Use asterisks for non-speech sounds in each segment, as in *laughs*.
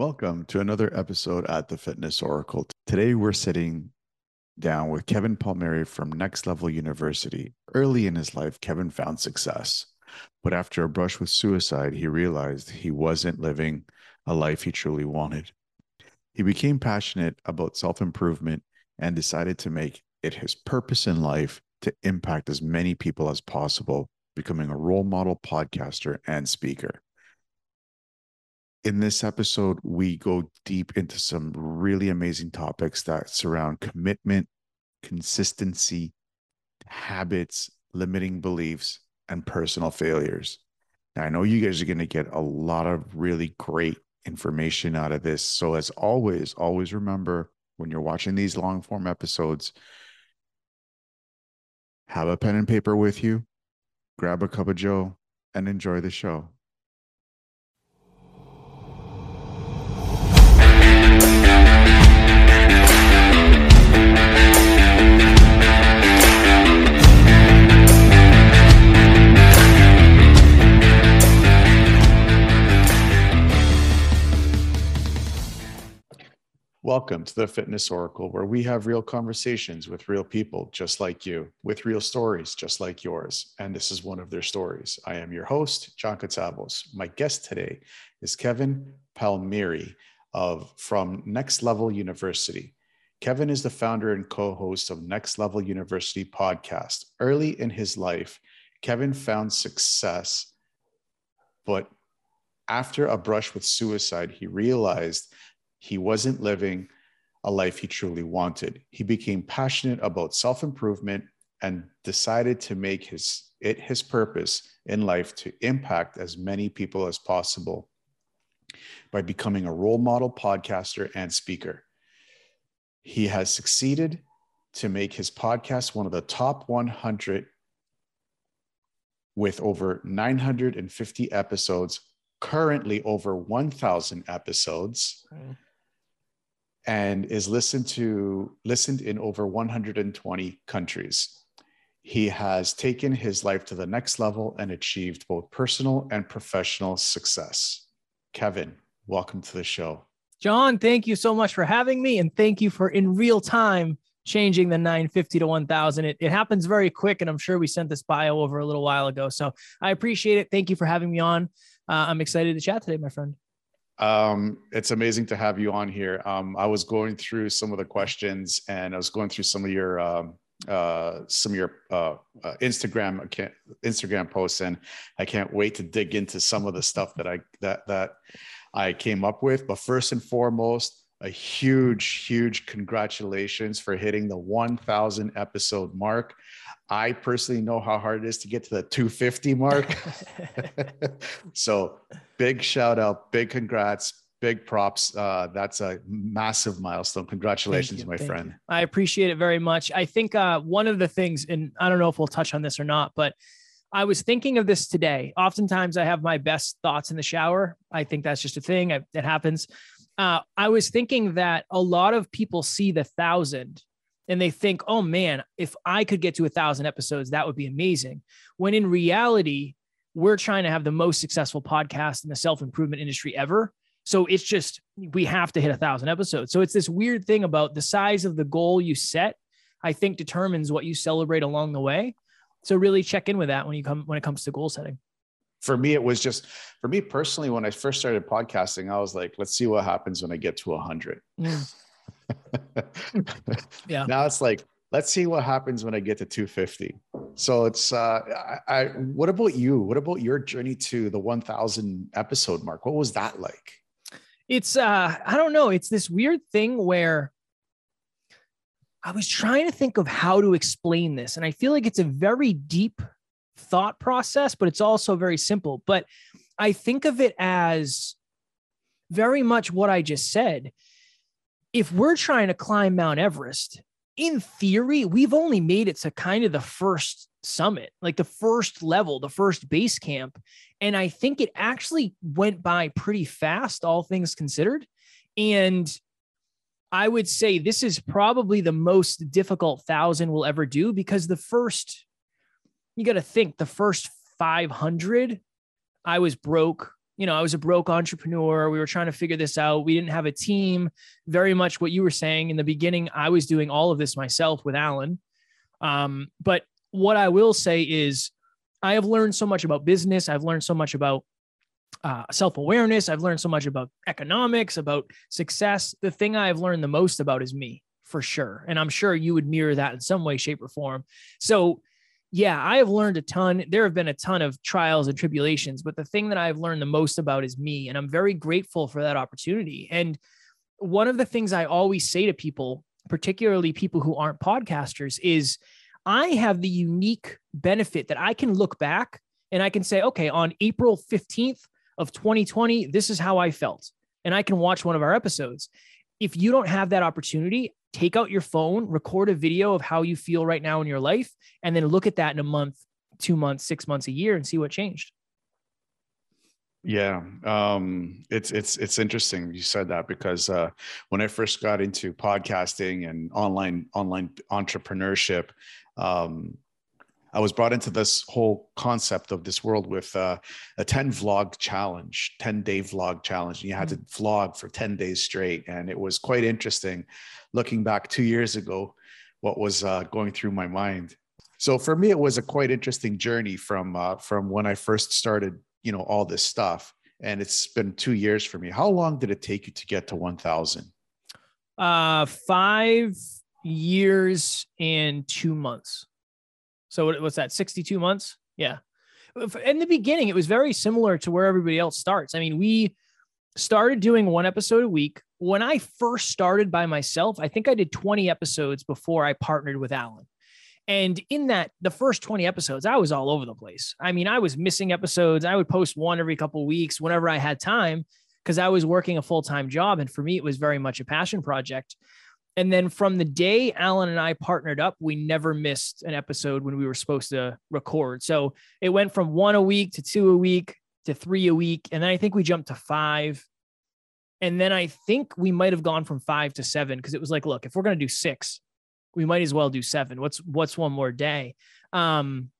Welcome to another episode at the Fitness Oracle. Today we're sitting down with Kevin Palmieri from Next Level University. Early in his life, Kevin found success, but after a brush with suicide, he realized he wasn't living a life he truly wanted. He became passionate about self improvement and decided to make it his purpose in life to impact as many people as possible, becoming a role model podcaster and speaker in this episode, we go deep into some really amazing topics that surround commitment, consistency, habits, limiting beliefs, and personal failures. Now, I know you guys are going to get a lot of really great information out of this. So, as always, always remember when you're watching these long form episodes, have a pen and paper with you, grab a cup of Joe, and enjoy the show. Welcome to the Fitness Oracle, where we have real conversations with real people just like you, with real stories just like yours. And this is one of their stories. I am your host, John Katsavos. My guest today is Kevin Palmieri of from Next Level University. Kevin is the founder and co-host of Next Level University podcast. Early in his life, Kevin found success, but after a brush with suicide, he realized he wasn't living a life he truly wanted. He became passionate about self improvement and decided to make his, it his purpose in life to impact as many people as possible by becoming a role model podcaster and speaker. He has succeeded to make his podcast one of the top 100 with over 950 episodes, currently over 1,000 episodes and is listened to listened in over 120 countries. He has taken his life to the next level and achieved both personal and professional success. Kevin, welcome to the show. John, thank you so much for having me and thank you for in real time changing the 950 to 1000. It, it happens very quick and I'm sure we sent this bio over a little while ago. So I appreciate it. Thank you for having me on. Uh, I'm excited to chat today, my friend. Um, it's amazing to have you on here. Um, I was going through some of the questions and I was going through some of your um, uh, some of your uh, uh, Instagram Instagram posts, and I can't wait to dig into some of the stuff that I that that I came up with. But first and foremost, a huge, huge congratulations for hitting the 1,000 episode mark. I personally know how hard it is to get to the 250 mark. *laughs* *laughs* so big shout out, big congrats, big props. Uh, that's a massive milestone. Congratulations, my friend. You. I appreciate it very much. I think uh, one of the things, and I don't know if we'll touch on this or not, but I was thinking of this today. Oftentimes, I have my best thoughts in the shower. I think that's just a thing. It happens. Uh, I was thinking that a lot of people see the thousand and they think, oh man, if I could get to a thousand episodes, that would be amazing. When in reality, we're trying to have the most successful podcast in the self improvement industry ever. So it's just, we have to hit a thousand episodes. So it's this weird thing about the size of the goal you set, I think determines what you celebrate along the way. So really check in with that when you come, when it comes to goal setting. For me, it was just, for me personally, when I first started podcasting, I was like, let's see what happens when I get to a hundred. Mm. *laughs* yeah. Now it's like, let's see what happens when I get to 250. So it's uh I, I what about you? What about your journey to the 1000 episode mark? What was that like? It's uh I don't know, it's this weird thing where I was trying to think of how to explain this and I feel like it's a very deep thought process, but it's also very simple. But I think of it as very much what I just said if we're trying to climb Mount Everest, in theory, we've only made it to kind of the first summit, like the first level, the first base camp. And I think it actually went by pretty fast, all things considered. And I would say this is probably the most difficult thousand we'll ever do because the first, you got to think the first 500, I was broke you know, I was a broke entrepreneur. We were trying to figure this out. We didn't have a team. Very much what you were saying in the beginning. I was doing all of this myself with Alan. Um, but what I will say is, I have learned so much about business. I've learned so much about uh, self awareness. I've learned so much about economics, about success. The thing I've learned the most about is me, for sure. And I'm sure you would mirror that in some way, shape, or form. So yeah, I have learned a ton. There have been a ton of trials and tribulations, but the thing that I've learned the most about is me. And I'm very grateful for that opportunity. And one of the things I always say to people, particularly people who aren't podcasters, is I have the unique benefit that I can look back and I can say, okay, on April 15th of 2020, this is how I felt. And I can watch one of our episodes. If you don't have that opportunity, take out your phone, record a video of how you feel right now in your life, and then look at that in a month, two months, six months, a year, and see what changed. Yeah, um, it's it's it's interesting you said that because uh, when I first got into podcasting and online online entrepreneurship, um, I was brought into this whole concept of this world with uh, a 10 vlog challenge, 10 day vlog challenge. And you had to mm. vlog for 10 days straight. And it was quite interesting looking back two years ago, what was uh, going through my mind. So for me, it was a quite interesting journey from uh, from when I first started, you know, all this stuff. And it's been two years for me. How long did it take you to get to 1,000? Uh, five years and two months. So what, what's that? 62 months? Yeah. In the beginning, it was very similar to where everybody else starts. I mean, we started doing one episode a week. When I first started by myself, I think I did 20 episodes before I partnered with Alan. And in that, the first 20 episodes, I was all over the place. I mean, I was missing episodes. I would post one every couple weeks whenever I had time because I was working a full time job. And for me, it was very much a passion project. And then from the day Alan and I partnered up, we never missed an episode when we were supposed to record. So it went from one a week to two a week to three a week. And then I think we jumped to five. And then I think we might have gone from five to seven because it was like, look, if we're going to do six, we might as well do seven. What's what's one more day? Um,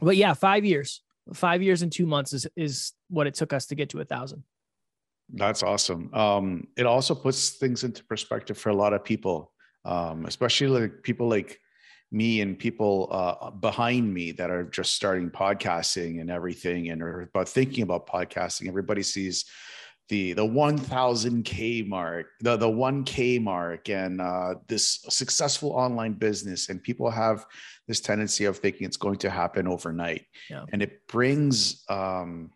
but yeah, five years, five years and two months is is what it took us to get to a thousand. That's awesome. Um, it also puts things into perspective for a lot of people, um, especially like people like me and people uh, behind me that are just starting podcasting and everything and are about thinking about podcasting. Everybody sees the the 1000k mark the the 1k mark and uh, this successful online business and people have this tendency of thinking it's going to happen overnight yeah. and it brings um,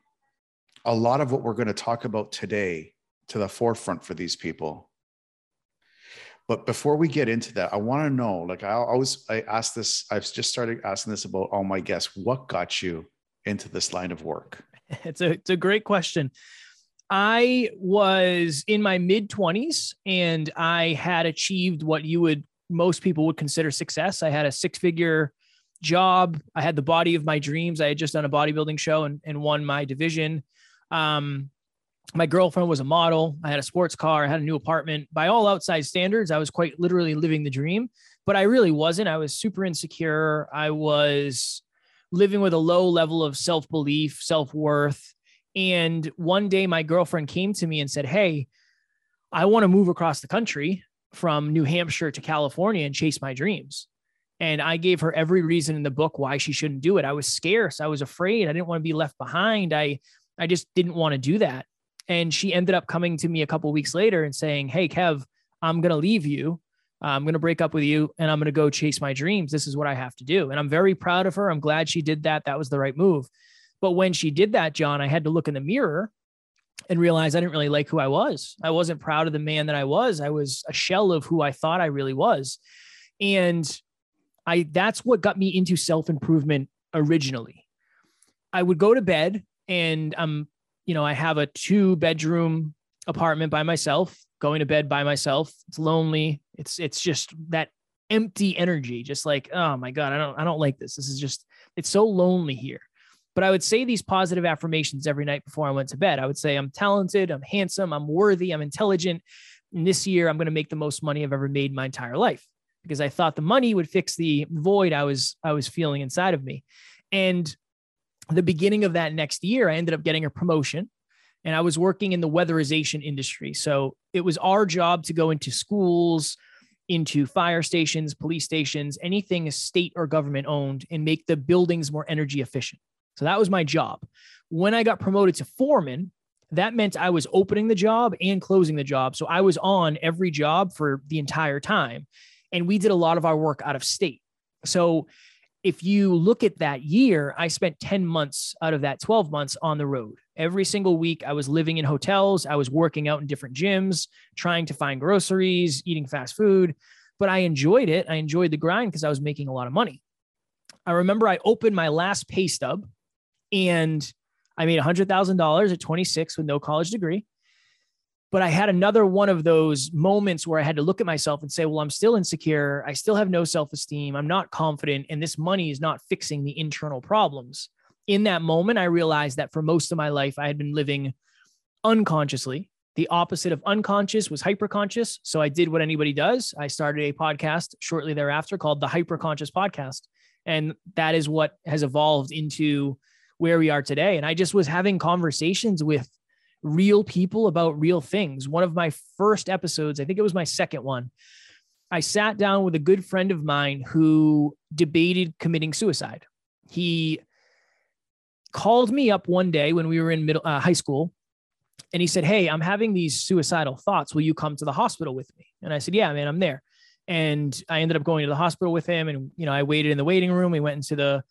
a lot of what we're going to talk about today to the forefront for these people. But before we get into that, I want to know like, I always, I ask this, I've just started asking this about all my guests. What got you into this line of work? *laughs* It's a, it's a great question. I was in my mid 20s and I had achieved what you would, most people would consider success. I had a six figure job. I had the body of my dreams. I had just done a bodybuilding show and, and won my division. Um, my girlfriend was a model. I had a sports car. I had a new apartment. By all outside standards, I was quite literally living the dream, but I really wasn't. I was super insecure. I was living with a low level of self belief, self worth. And one day, my girlfriend came to me and said, Hey, I want to move across the country from New Hampshire to California and chase my dreams. And I gave her every reason in the book why she shouldn't do it. I was scarce. I was afraid. I didn't want to be left behind. I I just didn't want to do that. And she ended up coming to me a couple weeks later and saying, Hey, Kev, I'm going to leave you. I'm going to break up with you and I'm going to go chase my dreams. This is what I have to do. And I'm very proud of her. I'm glad she did that. That was the right move. But when she did that, John, I had to look in the mirror and realize I didn't really like who I was. I wasn't proud of the man that I was. I was a shell of who I thought I really was. And I that's what got me into self-improvement originally. I would go to bed and I'm, you know, I have a two bedroom apartment by myself, going to bed by myself. It's lonely. It's it's just that empty energy, just like, oh my God, I don't I don't like this. This is just it's so lonely here. But I would say these positive affirmations every night before I went to bed. I would say, I'm talented, I'm handsome, I'm worthy, I'm intelligent. And this year, I'm going to make the most money I've ever made my entire life because I thought the money would fix the void I was I was feeling inside of me. And the beginning of that next year, I ended up getting a promotion. and I was working in the weatherization industry. So it was our job to go into schools, into fire stations, police stations, anything state or government owned, and make the buildings more energy efficient. So that was my job. When I got promoted to foreman, that meant I was opening the job and closing the job. So I was on every job for the entire time. And we did a lot of our work out of state. So if you look at that year, I spent 10 months out of that 12 months on the road. Every single week, I was living in hotels. I was working out in different gyms, trying to find groceries, eating fast food. But I enjoyed it. I enjoyed the grind because I was making a lot of money. I remember I opened my last pay stub and I made $100,000 at 26 with no college degree. But I had another one of those moments where I had to look at myself and say, well, I'm still insecure. I still have no self esteem. I'm not confident. And this money is not fixing the internal problems. In that moment, I realized that for most of my life, I had been living unconsciously. The opposite of unconscious was hyperconscious. So I did what anybody does. I started a podcast shortly thereafter called the Hyperconscious Podcast. And that is what has evolved into where we are today. And I just was having conversations with real people about real things. One of my first episodes, I think it was my second one, I sat down with a good friend of mine who debated committing suicide. He called me up one day when we were in middle uh, high school and he said, "Hey, I'm having these suicidal thoughts. Will you come to the hospital with me?" And I said, "Yeah, man, I'm there." And I ended up going to the hospital with him and you know, I waited in the waiting room. We went into the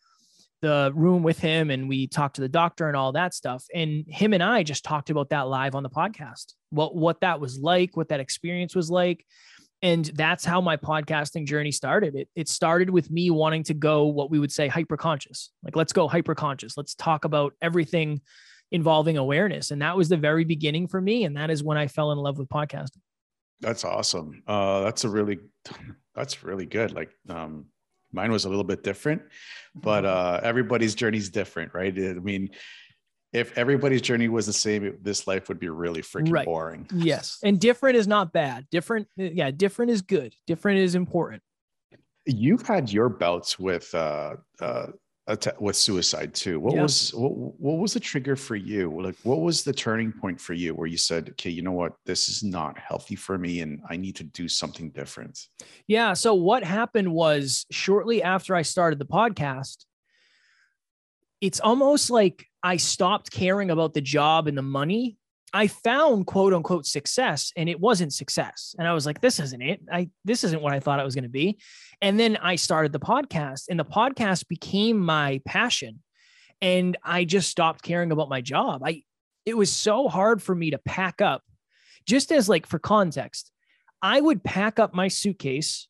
the room with him and we talked to the doctor and all that stuff. And him and I just talked about that live on the podcast. What what that was like, what that experience was like. And that's how my podcasting journey started. It it started with me wanting to go what we would say hyperconscious. Like let's go hyperconscious. Let's talk about everything involving awareness. And that was the very beginning for me. And that is when I fell in love with podcasting. That's awesome. Uh, that's a really, *laughs* that's really good. Like, um, mine was a little bit different but mm-hmm. uh, everybody's journey is different right? I mean if everybody's journey was the same this life would be really freaking right. boring. Yes. *laughs* And different is not bad. Different yeah different is good. Different is important. You've had your bouts with uh, uh with suicide too. What yeah. was what, what was the trigger for you? Like what was the turning point for you where you said, "Okay, you know what? This is not healthy for me and I need to do something different." Yeah, so what happened was shortly after I started the podcast, it's almost like I stopped caring about the job and the money I found quote unquote success and it wasn't success. And I was like, this isn't it. I this isn't what I thought it was going to be. And then I started the podcast and the podcast became my passion. And I just stopped caring about my job. I it was so hard for me to pack up. Just as like for context, I would pack up my suitcase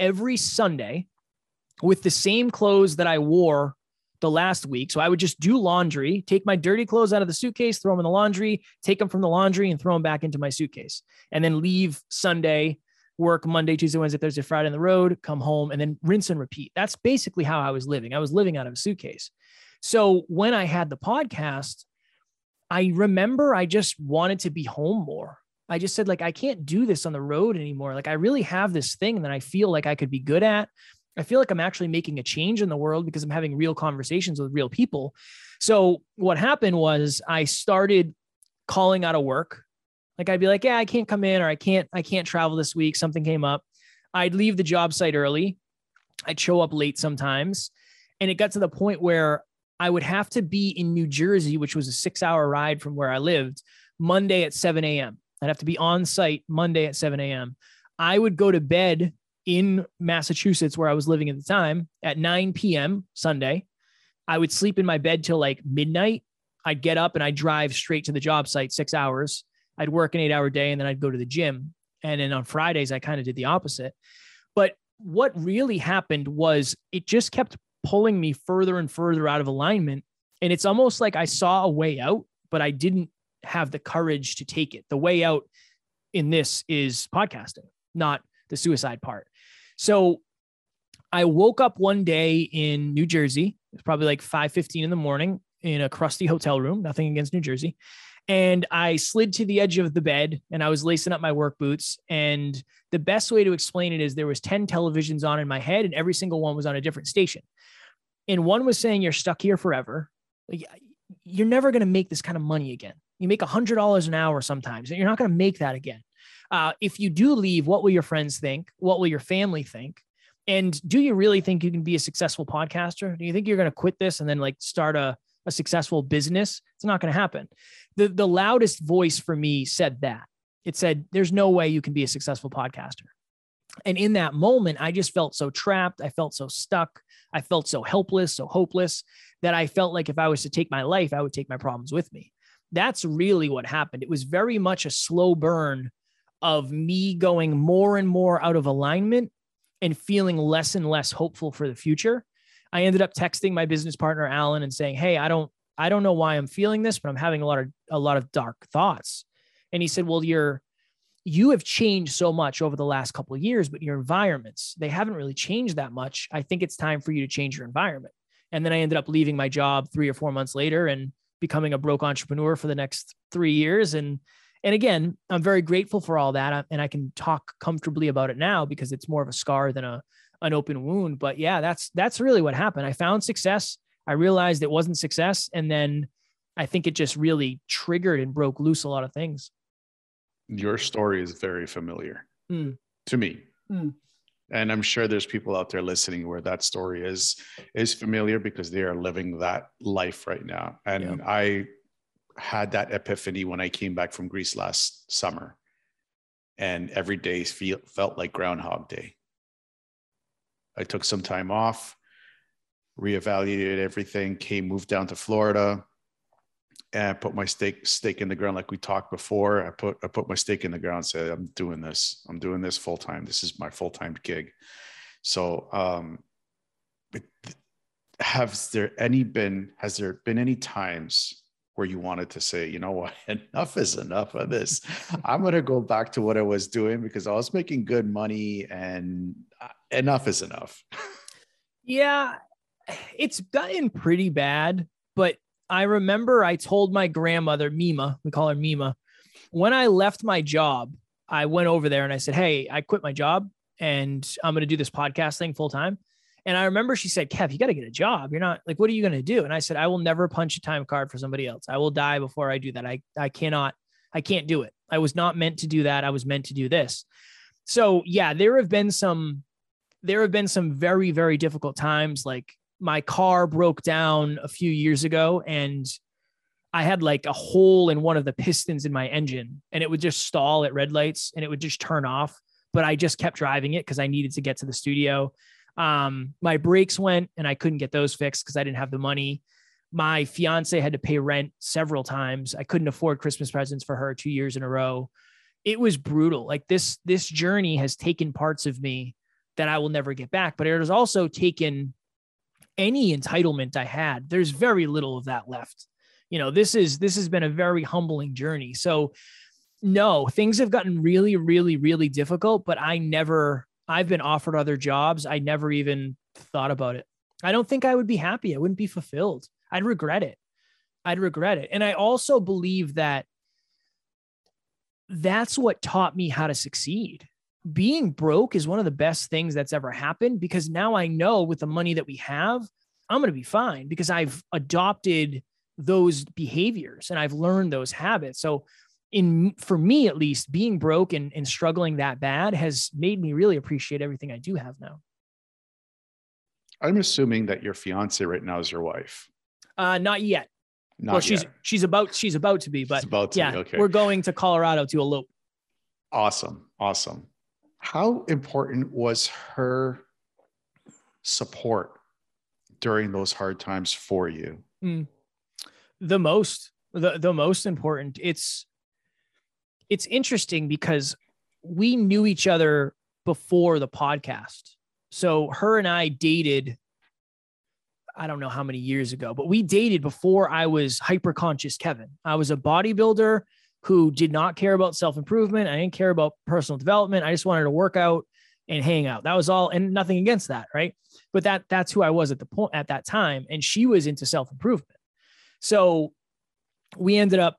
every Sunday with the same clothes that I wore the last week. So I would just do laundry, take my dirty clothes out of the suitcase, throw them in the laundry, take them from the laundry and throw them back into my suitcase. And then leave Sunday, work Monday, Tuesday, Wednesday, Thursday, Friday on the road, come home and then rinse and repeat. That's basically how I was living. I was living out of a suitcase. So when I had the podcast, I remember I just wanted to be home more. I just said, like, I can't do this on the road anymore. Like, I really have this thing that I feel like I could be good at. I feel like I'm actually making a change in the world because I'm having real conversations with real people. So what happened was I started calling out of work. Like I'd be like, yeah, I can't come in or I can't, I can't travel this week. Something came up. I'd leave the job site early. I'd show up late sometimes. And it got to the point where I would have to be in New Jersey, which was a six hour ride from where I lived, Monday at 7 a.m. I'd have to be on site Monday at 7 a.m. I would go to bed in Massachusetts, where I was living at the time, at 9 p.m. Sunday. I would sleep in my bed till like midnight. I'd get up and I'd drive straight to the job site, six hours. I'd work an eight hour day and then I'd go to the gym. And then on Fridays, I kind of did the opposite. But what really happened was it just kept pulling me further and further out of alignment. And it's almost like I saw a way out, but I didn't have the courage to take it. The way out in this is podcasting, not the suicide part. So I woke up one day in New Jersey. It's probably like 5:15 in the morning in a crusty hotel room, nothing against New Jersey. And I slid to the edge of the bed and I was lacing up my work boots. And the best way to explain it is there was 10 televisions on in my head and every single one was on a different station. And one was saying, You're stuck here forever. You're never going to make this kind of money again. You make a $100 an hour sometimes, and you're not going to make that again. Uh, if you do leave, what will your friends think? What will your family think? And do you really think you can be a successful podcaster? Do you think you're going to quit this and then like start a, a successful business? It's not going to happen. The, the loudest voice for me said that. It said, There's no way you can be a successful podcaster. And in that moment, I just felt so trapped. I felt so stuck. I felt so helpless, so hopeless that I felt like if I was to take my life, I would take my problems with me. That's really what happened. It was very much a slow burn of me going more and more out of alignment and feeling less and less hopeful for the future. I ended up texting my business partner Alan and saying, "Hey, I don't I don't know why I'm feeling this, but I'm having a lot of a lot of dark thoughts." And he said, "Well, you're you have changed so much over the last couple of years, but your environments, they haven't really changed that much. I think it's time for you to change your environment." And then I ended up leaving my job 3 or 4 months later and becoming a broke entrepreneur for the next 3 years and and again, I'm very grateful for all that, uh, and I can talk comfortably about it now because it's more of a scar than a an open wound. But yeah, that's that's really what happened. I found success. I realized it wasn't success, and then I think it just really triggered and broke loose a lot of things. Your story is very familiar mm. to me. Mm. And I'm sure there's people out there listening where that story is is familiar because they are living that life right now. And yeah. I had that epiphany when I came back from Greece last summer, and every day feel, felt like Groundhog Day. I took some time off, reevaluated everything, came, moved down to Florida, and put my stake stake in the ground like we talked before. I put I put my stake in the ground. Said I'm doing this. I'm doing this full time. This is my full time gig. So, um, have there any been has there been any times where you wanted to say, you know what, *laughs* enough is enough of this. I'm going to go back to what I was doing because I was making good money and uh, enough is enough. yeah, it's gotten pretty bad. But I remember I told my grandmother, Mima, we call her Mima, when I left my job, I went over there and I said, Hey, I quit my job and I'm going to do this podcast thing full time. And I remember she said, Kev, you got to get a job. You're not like, what are you going to do? And I said, I will never punch a time card for somebody else. I will die before I do that. I, I cannot, I can't do it. I was not meant to do that. I was meant to do this. So yeah, there have been some, there have been some very, very difficult times. Like my car broke down a few years ago and I had like a hole in one of the pistons in my engine and it would just stall at red lights and it would just turn off. But I just kept driving it because I needed to get to the studio. Um, my brakes went and I couldn't get those fixed because I didn't have the money. My fiance had to pay rent several times. I couldn't afford Christmas presents for her two years in a row. It was brutal. Like this, this journey has taken parts of me that I will never get back, but it has also taken any entitlement I had. There's very little of that left. You know, this is this has been a very humbling journey. So no, things have gotten really, really, really difficult, but I never I've been offered other jobs. I never even thought about it. I don't think I would be happy. I wouldn't be fulfilled. I'd regret it. I'd regret it. And I also believe that that's what taught me how to succeed. Being broke is one of the best things that's ever happened because now I know with the money that we have, I'm going to be fine because I've adopted those behaviors and I've learned those habits. So in for me at least being broke and, and struggling that bad has made me really appreciate everything i do have now i'm assuming that your fiance right now is your wife uh not yet not well she's yet. she's about she's about to be but about to yeah be. Okay. we're going to colorado to elope awesome awesome how important was her support during those hard times for you mm. the most the, the most important it's it's interesting because we knew each other before the podcast. So her and I dated I don't know how many years ago, but we dated before I was hyper conscious Kevin. I was a bodybuilder who did not care about self improvement. I didn't care about personal development. I just wanted to work out and hang out. That was all, and nothing against that, right? But that that's who I was at the point at that time, and she was into self improvement. So we ended up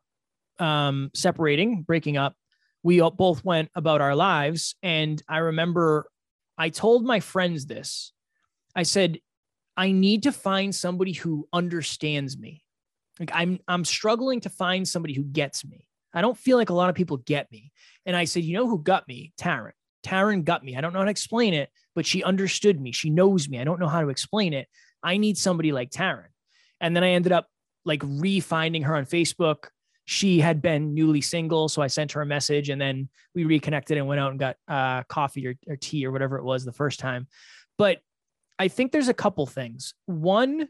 um, separating, breaking up, we both went about our lives. And I remember I told my friends this. I said, I need to find somebody who understands me. Like I'm I'm struggling to find somebody who gets me. I don't feel like a lot of people get me. And I said, you know who got me? Taryn. Taryn got me. I don't know how to explain it, but she understood me. She knows me. I don't know how to explain it. I need somebody like Taryn. And then I ended up like re-finding her on Facebook. She had been newly single, so I sent her a message, and then we reconnected and went out and got uh, coffee or, or tea or whatever it was the first time. But I think there's a couple things. One,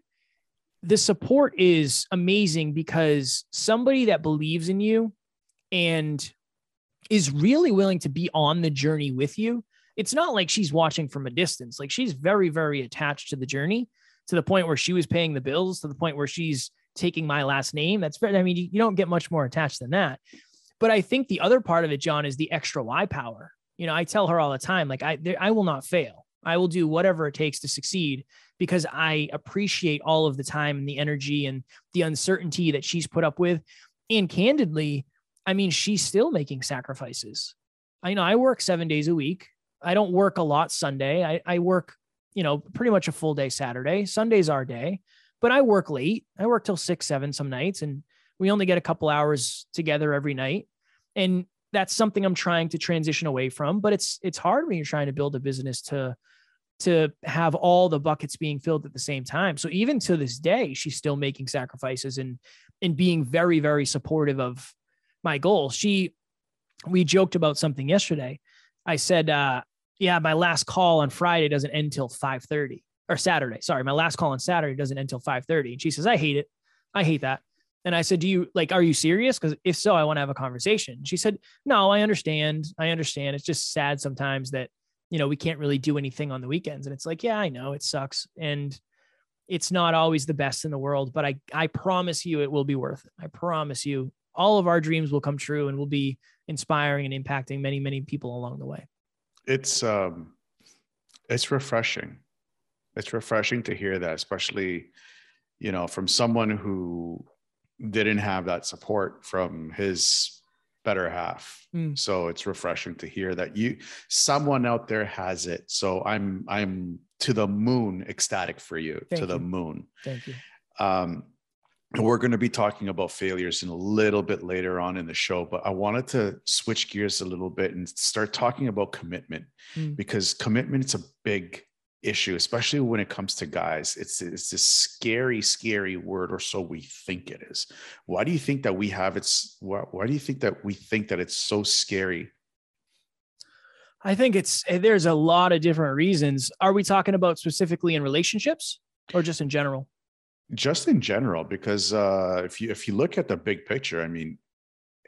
the support is amazing because somebody that believes in you and is really willing to be on the journey with you. It's not like she's watching from a distance. Like she's very, very attached to the journey to the point where she was paying the bills, to the point where she's taking my last name. That's very, I mean, you, don't get much more attached than that. But I think the other part of it, John, is the extra why power. You know, I tell her all the time, like, I, I will not fail. I will do whatever it takes to succeed because I appreciate all of the time and the energy and the uncertainty that she's put up with. And candidly, I mean, she's still making sacrifices. I know I work seven days a week. I don't work a lot Sunday. I, I work, you know, pretty much a full day Saturday. Sunday's our day, but I work late. I work till six, seven some nights, and we only get a couple hours together every night. And that's something I'm trying to transition away from. But it's it's hard when you're trying to build a business to to have all the buckets being filled at the same time. So even to this day, she's still making sacrifices and and being very, very supportive of my goal. She, we joked about something yesterday. I said, uh, yeah, my last call on Friday doesn't end till 5:30 or Saturday. Sorry, my last call on Saturday doesn't end until 5:30. And she says, I hate it. I hate that. And I said, Do you like, are you serious? Because if so, I want to have a conversation. She said, No, I understand. I understand. It's just sad sometimes that, you know, we can't really do anything on the weekends. And it's like, yeah, I know it sucks. And it's not always the best in the world, but I, I promise you it will be worth it. I promise you all of our dreams will come true and will be inspiring and impacting many, many people along the way. It's um it's refreshing. It's refreshing to hear that, especially, you know, from someone who didn't have that support from his better half. Mm. So it's refreshing to hear that you someone out there has it. So I'm I'm to the moon ecstatic for you. Thank to you. the moon. Thank you. Um we're going to be talking about failures in a little bit later on in the show, but I wanted to switch gears a little bit and start talking about commitment mm. because commitment is a big issue, especially when it comes to guys. It's it's this scary, scary word, or so we think it is. Why do you think that we have it's? Why, why do you think that we think that it's so scary? I think it's eh, there's a lot of different reasons. Are we talking about specifically in relationships or just in general? just in general because uh, if you if you look at the big picture i mean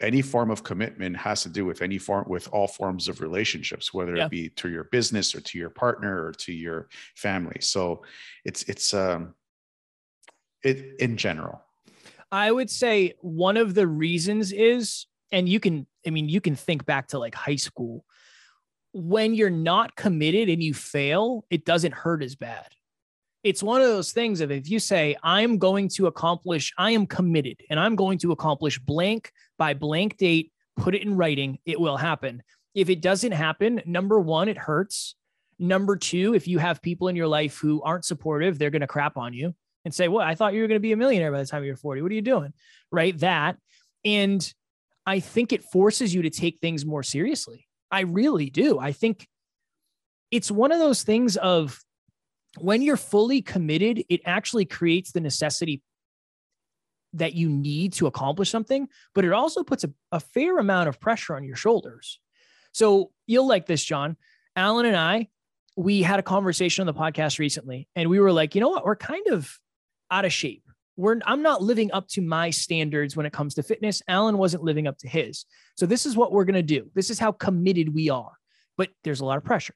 any form of commitment has to do with any form with all forms of relationships whether yeah. it be to your business or to your partner or to your family. So it's it's um it in general. I would say one of the reasons is and you can i mean you can think back to like high school. When you're not committed and you fail it doesn't hurt as bad it's one of those things of if you say, I'm going to accomplish, I am committed and I'm going to accomplish blank by blank date, put it in writing, it will happen. If it doesn't happen, number one, it hurts. Number two, if you have people in your life who aren't supportive, they're going to crap on you and say, Well, I thought you were going to be a millionaire by the time you're 40. What are you doing? Right. That. And I think it forces you to take things more seriously. I really do. I think it's one of those things of when you're fully committed, it actually creates the necessity that you need to accomplish something, but it also puts a, a fair amount of pressure on your shoulders. So you'll like this, John. Alan and I, we had a conversation on the podcast recently, and we were like, you know what? We're kind of out of shape. We're, I'm not living up to my standards when it comes to fitness. Alan wasn't living up to his. So this is what we're going to do. This is how committed we are. But there's a lot of pressure.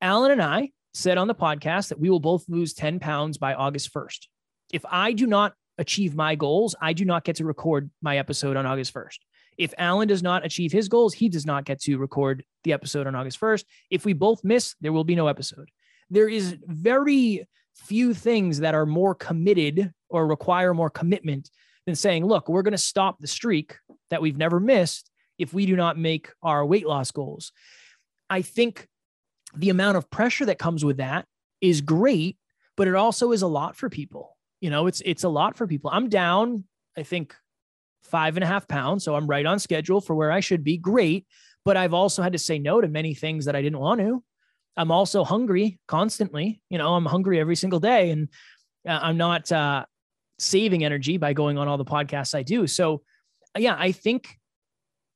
Alan and I said on the podcast that we will both lose 10 pounds by August 1st. If I do not achieve my goals, I do not get to record my episode on August 1st. If Alan does not achieve his goals, he does not get to record the episode on August 1st. If we both miss, there will be no episode. There is very few things that are more committed or require more commitment than saying, look, we're going to stop the streak that we've never missed if we do not make our weight loss goals. I think the amount of pressure that comes with that is great, but it also is a lot for people. You know, it's it's a lot for people. I'm down I think five and a half pounds. So I'm right on schedule for where I should be. Great. But I've also had to say no to many things that I didn't want to. I'm also hungry constantly. You know, I'm hungry every single day and uh, I'm not uh, saving energy by going on all the podcasts I do. So, yeah, I think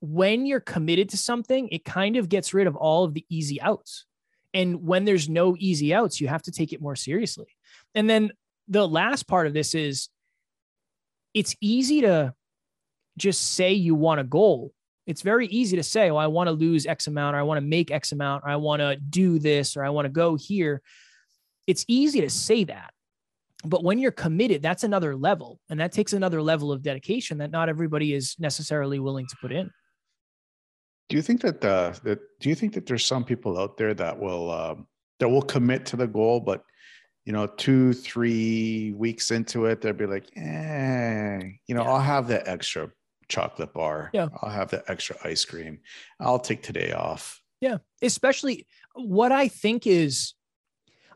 when you're committed to something, it kind of gets rid of all of the easy outs. And when there's no easy outs, you have to take it more seriously. And then the last part of this is it's easy to just say you want a goal. It's very easy to say, oh, I want to lose X amount, or I want to make X amount, or I want to do this, or I want to go here. It's easy to say that. But when you're committed, that's another level. And that takes another level of dedication that not everybody is necessarily willing to put in. Do you think that uh, that do you think that there's some people out there that will um, that will commit to the goal, but you know, two three weeks into it, they'll be like, eh, you know, yeah. I'll have that extra chocolate bar. Yeah, I'll have that extra ice cream. I'll take today off. Yeah, especially what I think is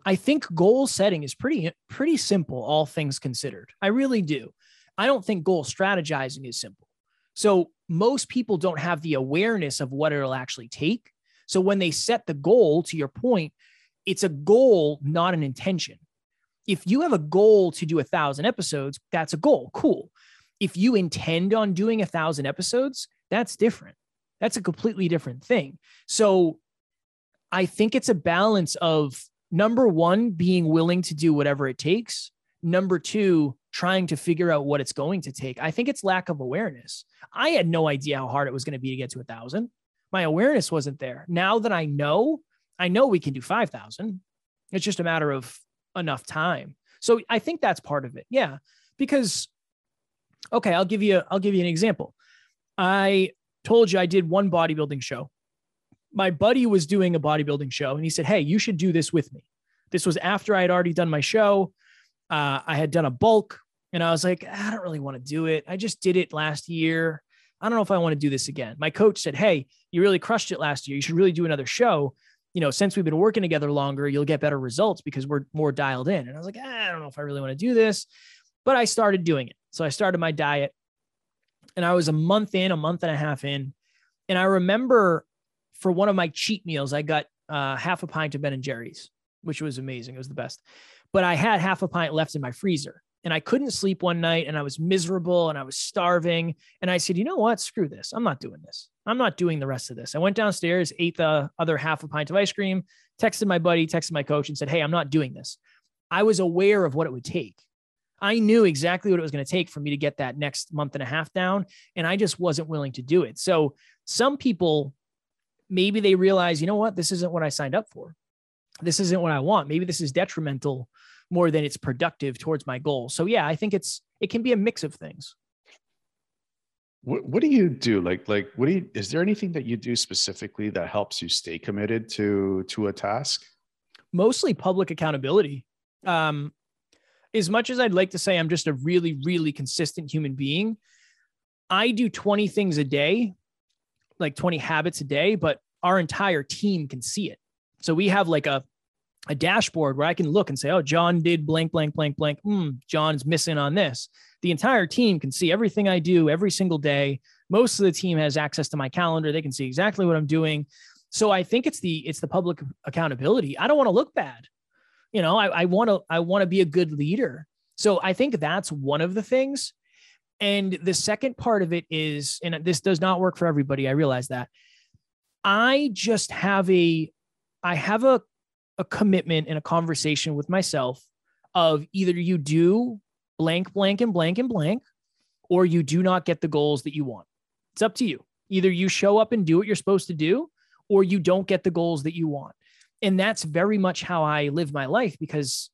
I think goal setting is pretty pretty simple all things considered. I really do. I don't think goal strategizing is simple. So most people don't have the awareness of what it'll actually take. So when they set the goal to your point, it's a goal, not an intention. If you have a goal to do a thousand episodes, that's a goal. Cool. If you intend on doing a thousand episodes, that's different. That's a completely different thing. So I think it's a balance of number one, being willing to do whatever it takes. Number two, trying to figure out what it's going to take. I think it's lack of awareness. I had no idea how hard it was going to be to get to a thousand. My awareness wasn't there. Now that I know, I know we can do 5,000. It's just a matter of enough time. So I think that's part of it. Yeah. Because, okay, I'll give you, I'll give you an example. I told you I did one bodybuilding show my buddy was doing a bodybuilding show and he said, Hey, you should do this with me. This was after I had already done my show. Uh, I had done a bulk and I was like, I don't really want to do it. I just did it last year. I don't know if I want to do this again. My coach said, Hey, you really crushed it last year. You should really do another show. You know, since we've been working together longer, you'll get better results because we're more dialed in. And I was like, I don't know if I really want to do this, but I started doing it. So I started my diet and I was a month in, a month and a half in. And I remember for one of my cheat meals, I got uh, half a pint of Ben and Jerry's, which was amazing. It was the best. But I had half a pint left in my freezer and I couldn't sleep one night and I was miserable and I was starving. And I said, you know what? Screw this. I'm not doing this. I'm not doing the rest of this. I went downstairs, ate the other half a pint of ice cream, texted my buddy, texted my coach, and said, hey, I'm not doing this. I was aware of what it would take. I knew exactly what it was going to take for me to get that next month and a half down. And I just wasn't willing to do it. So some people maybe they realize, you know what, this isn't what I signed up for. This isn't what I want. Maybe this is detrimental more than it's productive towards my goal. So yeah, I think it's it can be a mix of things. What, what do you do? Like like what do you is there anything that you do specifically that helps you stay committed to to a task? Mostly public accountability. Um as much as I'd like to say I'm just a really really consistent human being, I do 20 things a day like 20 habits a day, but our entire team can see it. So we have like a a dashboard where I can look and say, oh, John did blank, blank, blank, blank. Mm, John's missing on this. The entire team can see everything I do every single day. Most of the team has access to my calendar. They can see exactly what I'm doing. So I think it's the it's the public accountability. I don't want to look bad. You know, I want to I want to be a good leader. So I think that's one of the things. And the second part of it is, and this does not work for everybody. I realize that. I just have a, I have a, a commitment and a conversation with myself of either you do blank, blank, and blank, and blank, or you do not get the goals that you want. It's up to you. Either you show up and do what you're supposed to do, or you don't get the goals that you want. And that's very much how I live my life because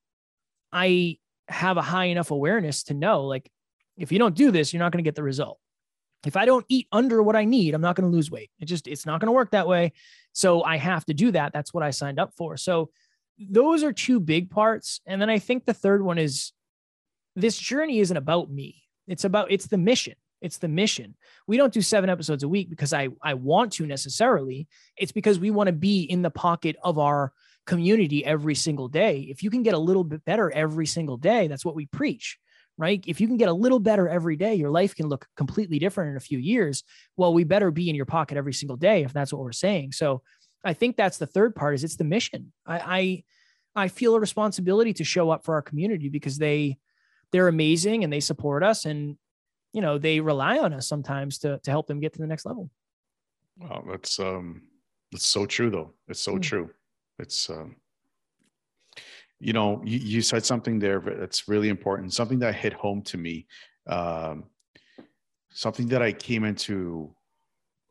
I have a high enough awareness to know like if you don't do this, you're not going to get the result. If I don't eat under what I need, I'm not going to lose weight. It just, it's not going to work that way. So I have to do that. That's what I signed up for. So those are two big parts. And then I think the third one is this journey isn't about me. It's about, it's the mission. It's the mission. We don't do seven episodes a week because I, I want to necessarily. It's because we want to be in the pocket of our community every single day. If you can get a little bit better every single day, that's what we preach right? If you can get a little better every day, your life can look completely different in a few years. Well, we better be in your pocket every single day if that's what we're saying. So I think that's the third part is it's the mission. I I, I feel a responsibility to show up for our community because they they're amazing and they support us and you know they rely on us sometimes to to help them get to the next level. Well, that's um it's so true though. It's so mm. true. It's um you know, you, you said something there that's really important, something that hit home to me. Um, something that I came into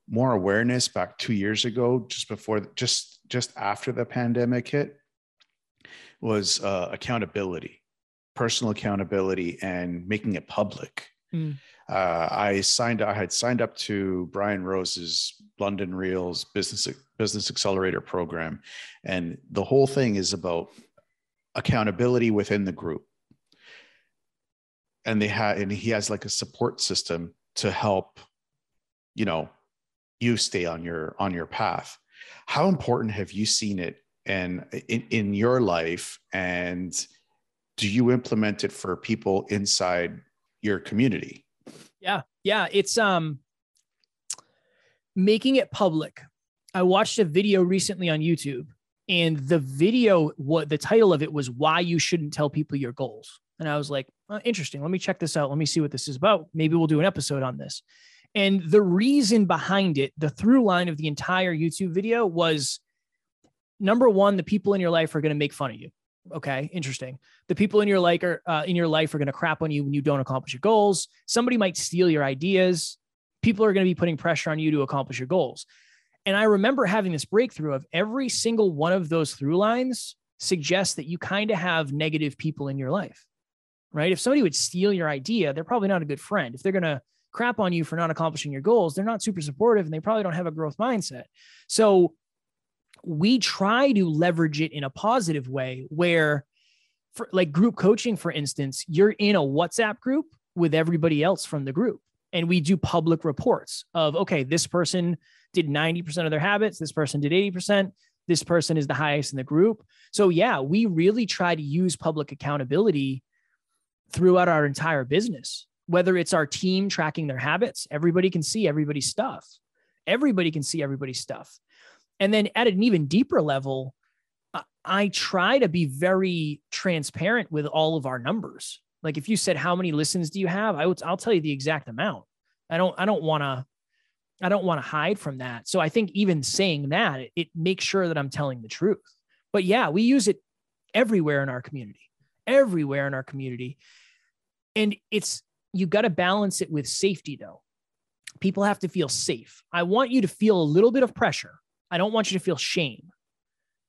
more awareness back two years ago, just before, just just after the pandemic hit, was uh, accountability, personal accountability, and making it public. Mm. Uh, I signed. I had signed up to Brian Rose's London Real's Business Business Accelerator program, and the whole thing is about accountability within the group. And they had and he has like a support system to help you know you stay on your on your path. How important have you seen it and in, in your life? And do you implement it for people inside your community? Yeah. Yeah. It's um making it public. I watched a video recently on youtube and the video what the title of it was why you shouldn't tell people your goals. And i was like oh, interesting. Let me check this out. Let me see what this is about. Maybe we'll do an episode on this. And the reason behind it the through line of the entire youtube video was number one the people in your life are going to make fun of you. Okay interesting. The people in your life are uh, in your life are going to crap on you when you don't accomplish your goals. Somebody might steal your ideas. People are going to be putting pressure on you to accomplish your goals and I remember having this breakthrough of every single one of those through lines suggests that you kind of have negative people in your life, right? If somebody would steal your idea, they're probably not a good friend. If they're going to crap on you for not accomplishing your goals, they're not super supportive and they probably don't have a growth mindset. So we try to leverage it in a positive way where, for like group coaching, for instance, you're in a WhatsApp group with everybody else from the group. And we do public reports of, okay, this person did 90% of their habits. This person did 80%. This person is the highest in the group. So, yeah, we really try to use public accountability throughout our entire business, whether it's our team tracking their habits, everybody can see everybody's stuff. Everybody can see everybody's stuff. And then at an even deeper level, I try to be very transparent with all of our numbers. Like if you said how many listens do you have, I would I'll tell you the exact amount. I don't I don't want to I don't want to hide from that. So I think even saying that, it, it makes sure that I'm telling the truth. But yeah, we use it everywhere in our community, everywhere in our community. And it's, you got to balance it with safety though. People have to feel safe. I want you to feel a little bit of pressure. I don't want you to feel shame,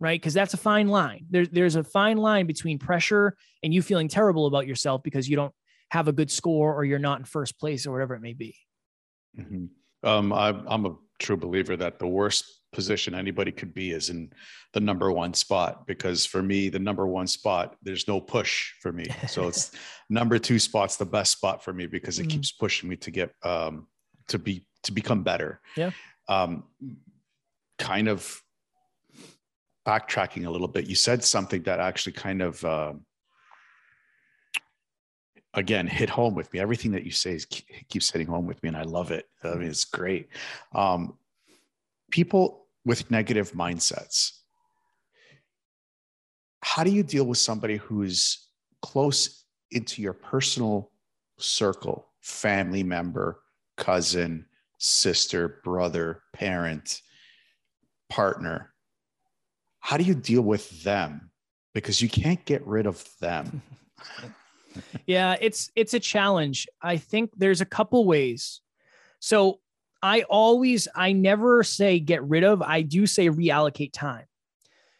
right? Because that's a fine line. There's there's a fine line between pressure and you feeling terrible about yourself because you don't have a good score or you're not in first place or whatever it may be. Mm-hmm. Um, I, I'm a true believer that the worst position anybody could be is in the number one spot because for me the number one spot there's no push for me so it's *laughs* number two spot's the best spot for me because it mm keeps pushing me to get um to be to become better yeah um kind of backtracking a little bit you said something that actually kind of uh, again hit home with me. Everything that you say is, keeps hitting home with me, and I love it. I mean, it's great. Um, people with negative mindsets. How do you deal with somebody who's close into your personal circle, family member, cousin, sister, brother, parent, partner? How do you deal with them? Because you can't get rid of them. *laughs* yeah, it's it's a challenge. I think there's a couple ways. So I always I never say get rid of. I do say reallocate time.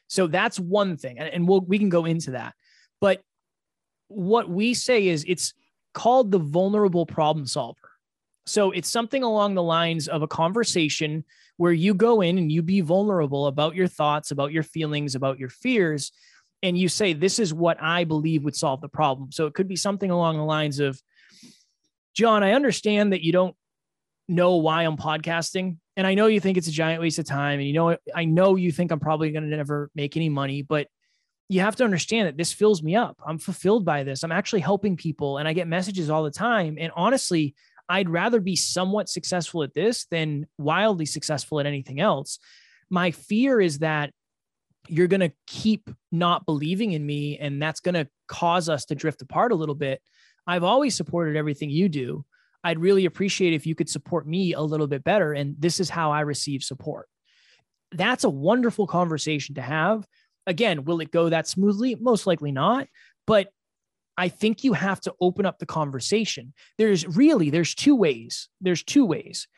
So that's one thing, and, and we'll we can go into that. But what we say is it's called the vulnerable problem solver. So it's something along the lines of a conversation where you go in and you be vulnerable about your thoughts, about your feelings, about your fears, and you say, This is what I believe would solve the problem. So it could be something along the lines of, John, I understand that you don't know why I'm podcasting. And I know you think it's a giant waste of time. And you know, I know you think I'm probably going to never make any money, but you have to understand that this fills me up. I'm fulfilled by this. I'm actually helping people and I get messages all the time. And honestly, I'd rather be somewhat successful at this than wildly successful at anything else. My fear is that you're going to keep not believing in me and that's going to cause us to drift apart a little bit. I've always supported everything you do. I'd really appreciate if you could support me a little bit better. And this is how I receive support. That's a wonderful conversation to have. Again, will it go that smoothly? Most likely not. But I think you have to open up the conversation. There's really there's two ways. There's two ways.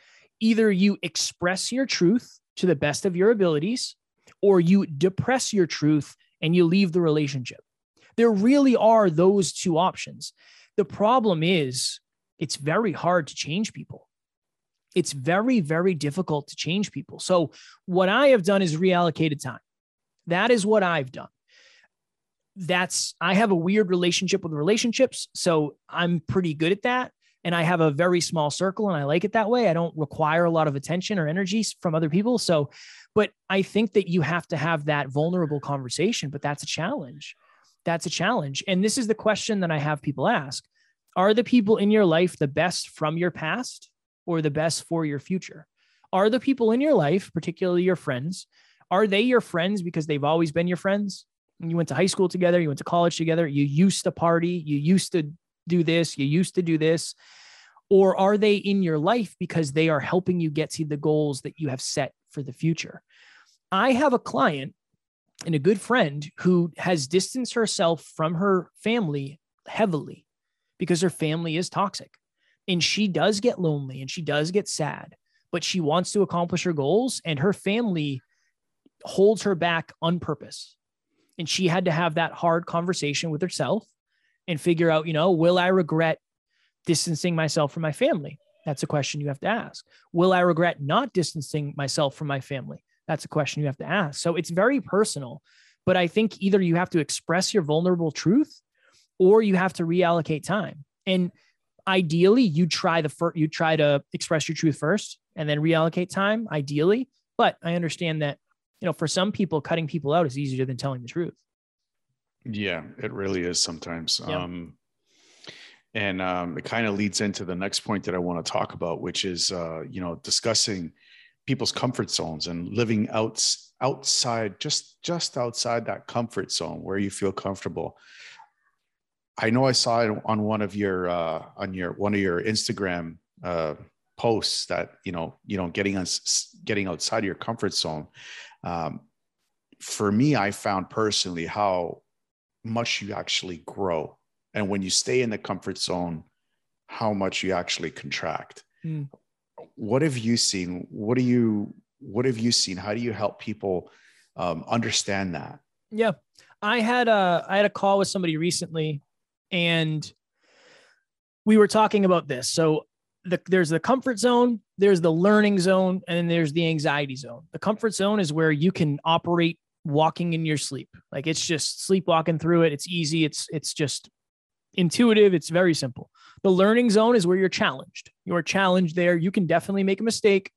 Either you express your truth to the best of your abilities or you depress your truth and you leave the relationship. There really are those two options. The problem is it's very hard to change people. It's very, very difficult to change people. So, what I have done is reallocated time. That is what I've done. That's, I have a weird relationship with relationships. So, I'm pretty good at that. And I have a very small circle and I like it that way. I don't require a lot of attention or energy from other people. So, but I think that you have to have that vulnerable conversation, but that's a challenge. That's a challenge. And this is the question that I have people ask are the people in your life the best from your past or the best for your future? Are the people in your life, particularly your friends, are they your friends because they've always been your friends? You went to high school together, you went to college together, you used to party, you used to do this, you used to do this. Or are they in your life because they are helping you get to the goals that you have set for the future? I have a client and a good friend who has distanced herself from her family heavily because her family is toxic. And she does get lonely and she does get sad, but she wants to accomplish her goals and her family holds her back on purpose. And she had to have that hard conversation with herself and figure out, you know, will I regret distancing myself from my family? That's a question you have to ask. Will I regret not distancing myself from my family? That's a question you have to ask. So it's very personal, but I think either you have to express your vulnerable truth or you have to reallocate time. And ideally, you try the first, you try to express your truth first and then reallocate time, ideally. But I understand that, you know, for some people, cutting people out is easier than telling the truth. Yeah, it really is sometimes. Yeah. Um, and um, it kind of leads into the next point that I want to talk about, which is, uh, you know, discussing people's comfort zones and living out outside, just just outside that comfort zone where you feel comfortable. I know I saw it on one of your uh, on your one of your Instagram uh, posts that you know you know getting us getting outside of your comfort zone. Um, for me, I found personally how much you actually grow, and when you stay in the comfort zone, how much you actually contract. Mm. What have you seen? What do you What have you seen? How do you help people um, understand that? Yeah, I had a I had a call with somebody recently and we were talking about this. So the, there's the comfort zone, there's the learning zone, and then there's the anxiety zone. The comfort zone is where you can operate walking in your sleep. Like it's just sleepwalking through it. It's easy. It's it's just intuitive. It's very simple. The learning zone is where you're challenged. You're challenged there. You can definitely make a mistake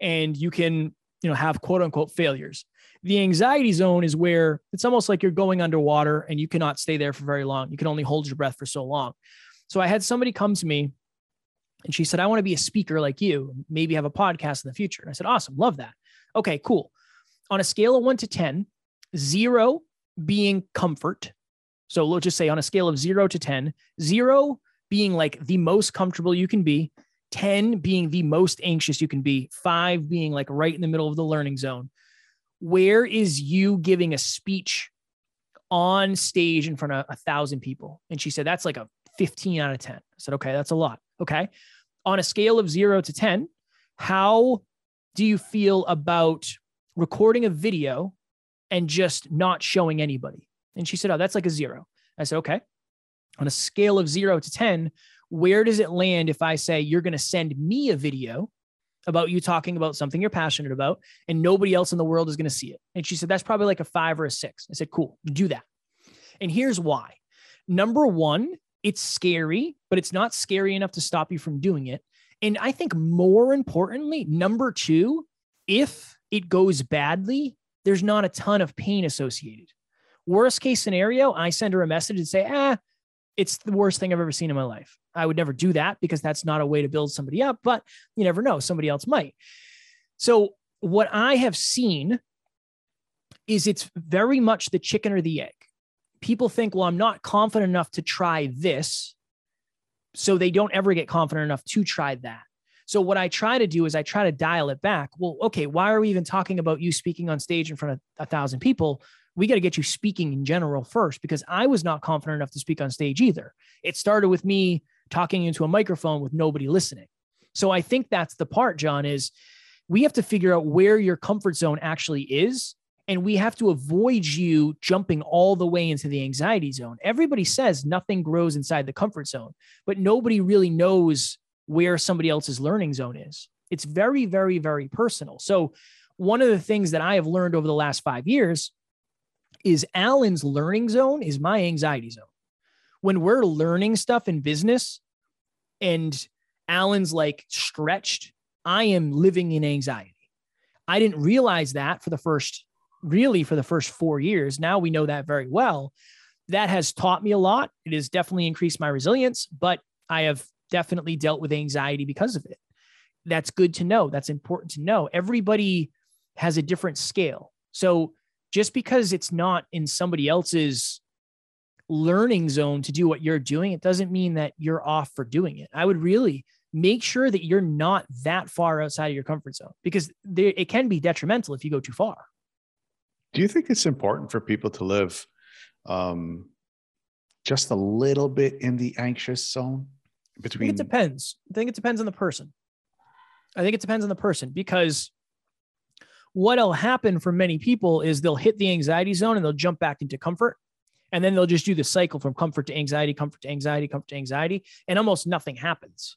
and you can, you know, have quote unquote failures. The anxiety zone is where it's almost like you're going underwater and you cannot stay there for very long. You can only hold your breath for so long. So I had somebody come to me and she said, I want to be a speaker like you, maybe have a podcast in the future. And I said, Awesome, love that. Okay, cool. On a scale of one to 10, zero being comfort. So let's just say on a scale of zero to 10, zero being like the most comfortable you can be, 10 being the most anxious you can be, five being like right in the middle of the learning zone where is you giving a speech on stage in front of a thousand people? And she said, that's like a 15 out of 10. I said, okay, that's a lot. Okay. On a scale of zero to 10, how do you feel about recording a video and just not showing anybody? And she said, oh, that's like a zero. I said, okay. On a scale of zero to 10, where does it land if I say you're going to send me a video about you talking about something you're passionate about and nobody else in the world is going to see it. And she said, that's probably like a five or a six. I said, cool, do that. And here's why. Number one, it's scary, but it's not scary enough to stop you from doing it. And I think more importantly, number two, if it goes badly, there's not a ton of pain associated. Worst case scenario, I send her a message and say, ah, it's the worst thing I've ever seen in my life. I would never do that because that's not a way to build somebody up, but you never know, somebody else might. So, what I have seen is it's very much the chicken or the egg. People think, well, I'm not confident enough to try this. So they don't ever get confident enough to try that. So what I try to do is I try to dial it back. Well, okay, why are we even talking about you speaking on stage in front of a thousand people? We got to get you speaking in general first because I was not confident enough to speak on stage either. It started with me talking into a microphone with nobody listening. So I think that's the part, John, is we have to figure out where your comfort zone actually is. And we have to avoid you jumping all the way into the anxiety zone. Everybody says nothing grows inside the comfort zone, but nobody really knows where somebody else's learning zone is. It's very, very, very personal. So, one of the things that I have learned over the last five years is Alan's learning zone is my anxiety zone. When we're learning stuff in business and Alan's like stretched, I am living in anxiety. I didn't realize that for the first, really, for the first four years. Now we know that very well. That has taught me a lot. It has definitely increased my resilience, but I have definitely dealt with anxiety because of it. That's good to know. That's important to know. Everybody has a different scale. So just because it's not in somebody else's learning zone to do what you're doing, it doesn't mean that you're off for doing it. I would really make sure that you're not that far outside of your comfort zone because there, it can be detrimental if you go too far. Do you think it's important for people to live um, just a little bit in the anxious zone? between? I think it depends. I think it depends on the person. I think it depends on the person because what'll happen for many people is they'll hit the anxiety zone and they'll jump back into comfort. And then they'll just do the cycle from comfort to anxiety, comfort to anxiety, comfort to anxiety, and almost nothing happens.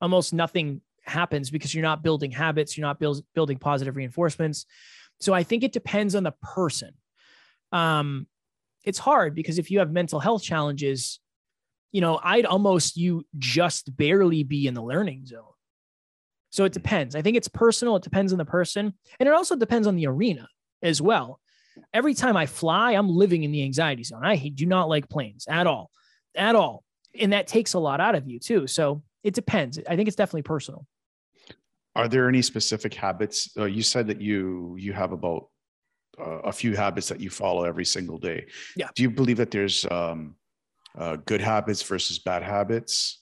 Almost nothing happens because you're not building habits, you're not build, building positive reinforcements. So I think it depends on the person. Um, it's hard because if you have mental health challenges, you know, I'd almost you just barely be in the learning zone. So it depends. I think it's personal. It depends on the person. And it also depends on the arena as well. Every time I fly, I'm living in the anxiety zone. I do not like planes at all, at all. And that takes a lot out of you too. So it depends. I think it's definitely personal. Are there any specific habits? Uh, you said that you you have about uh, a few habits that you follow every single day. Yeah. Do you believe that there's um, uh, good habits versus bad habits?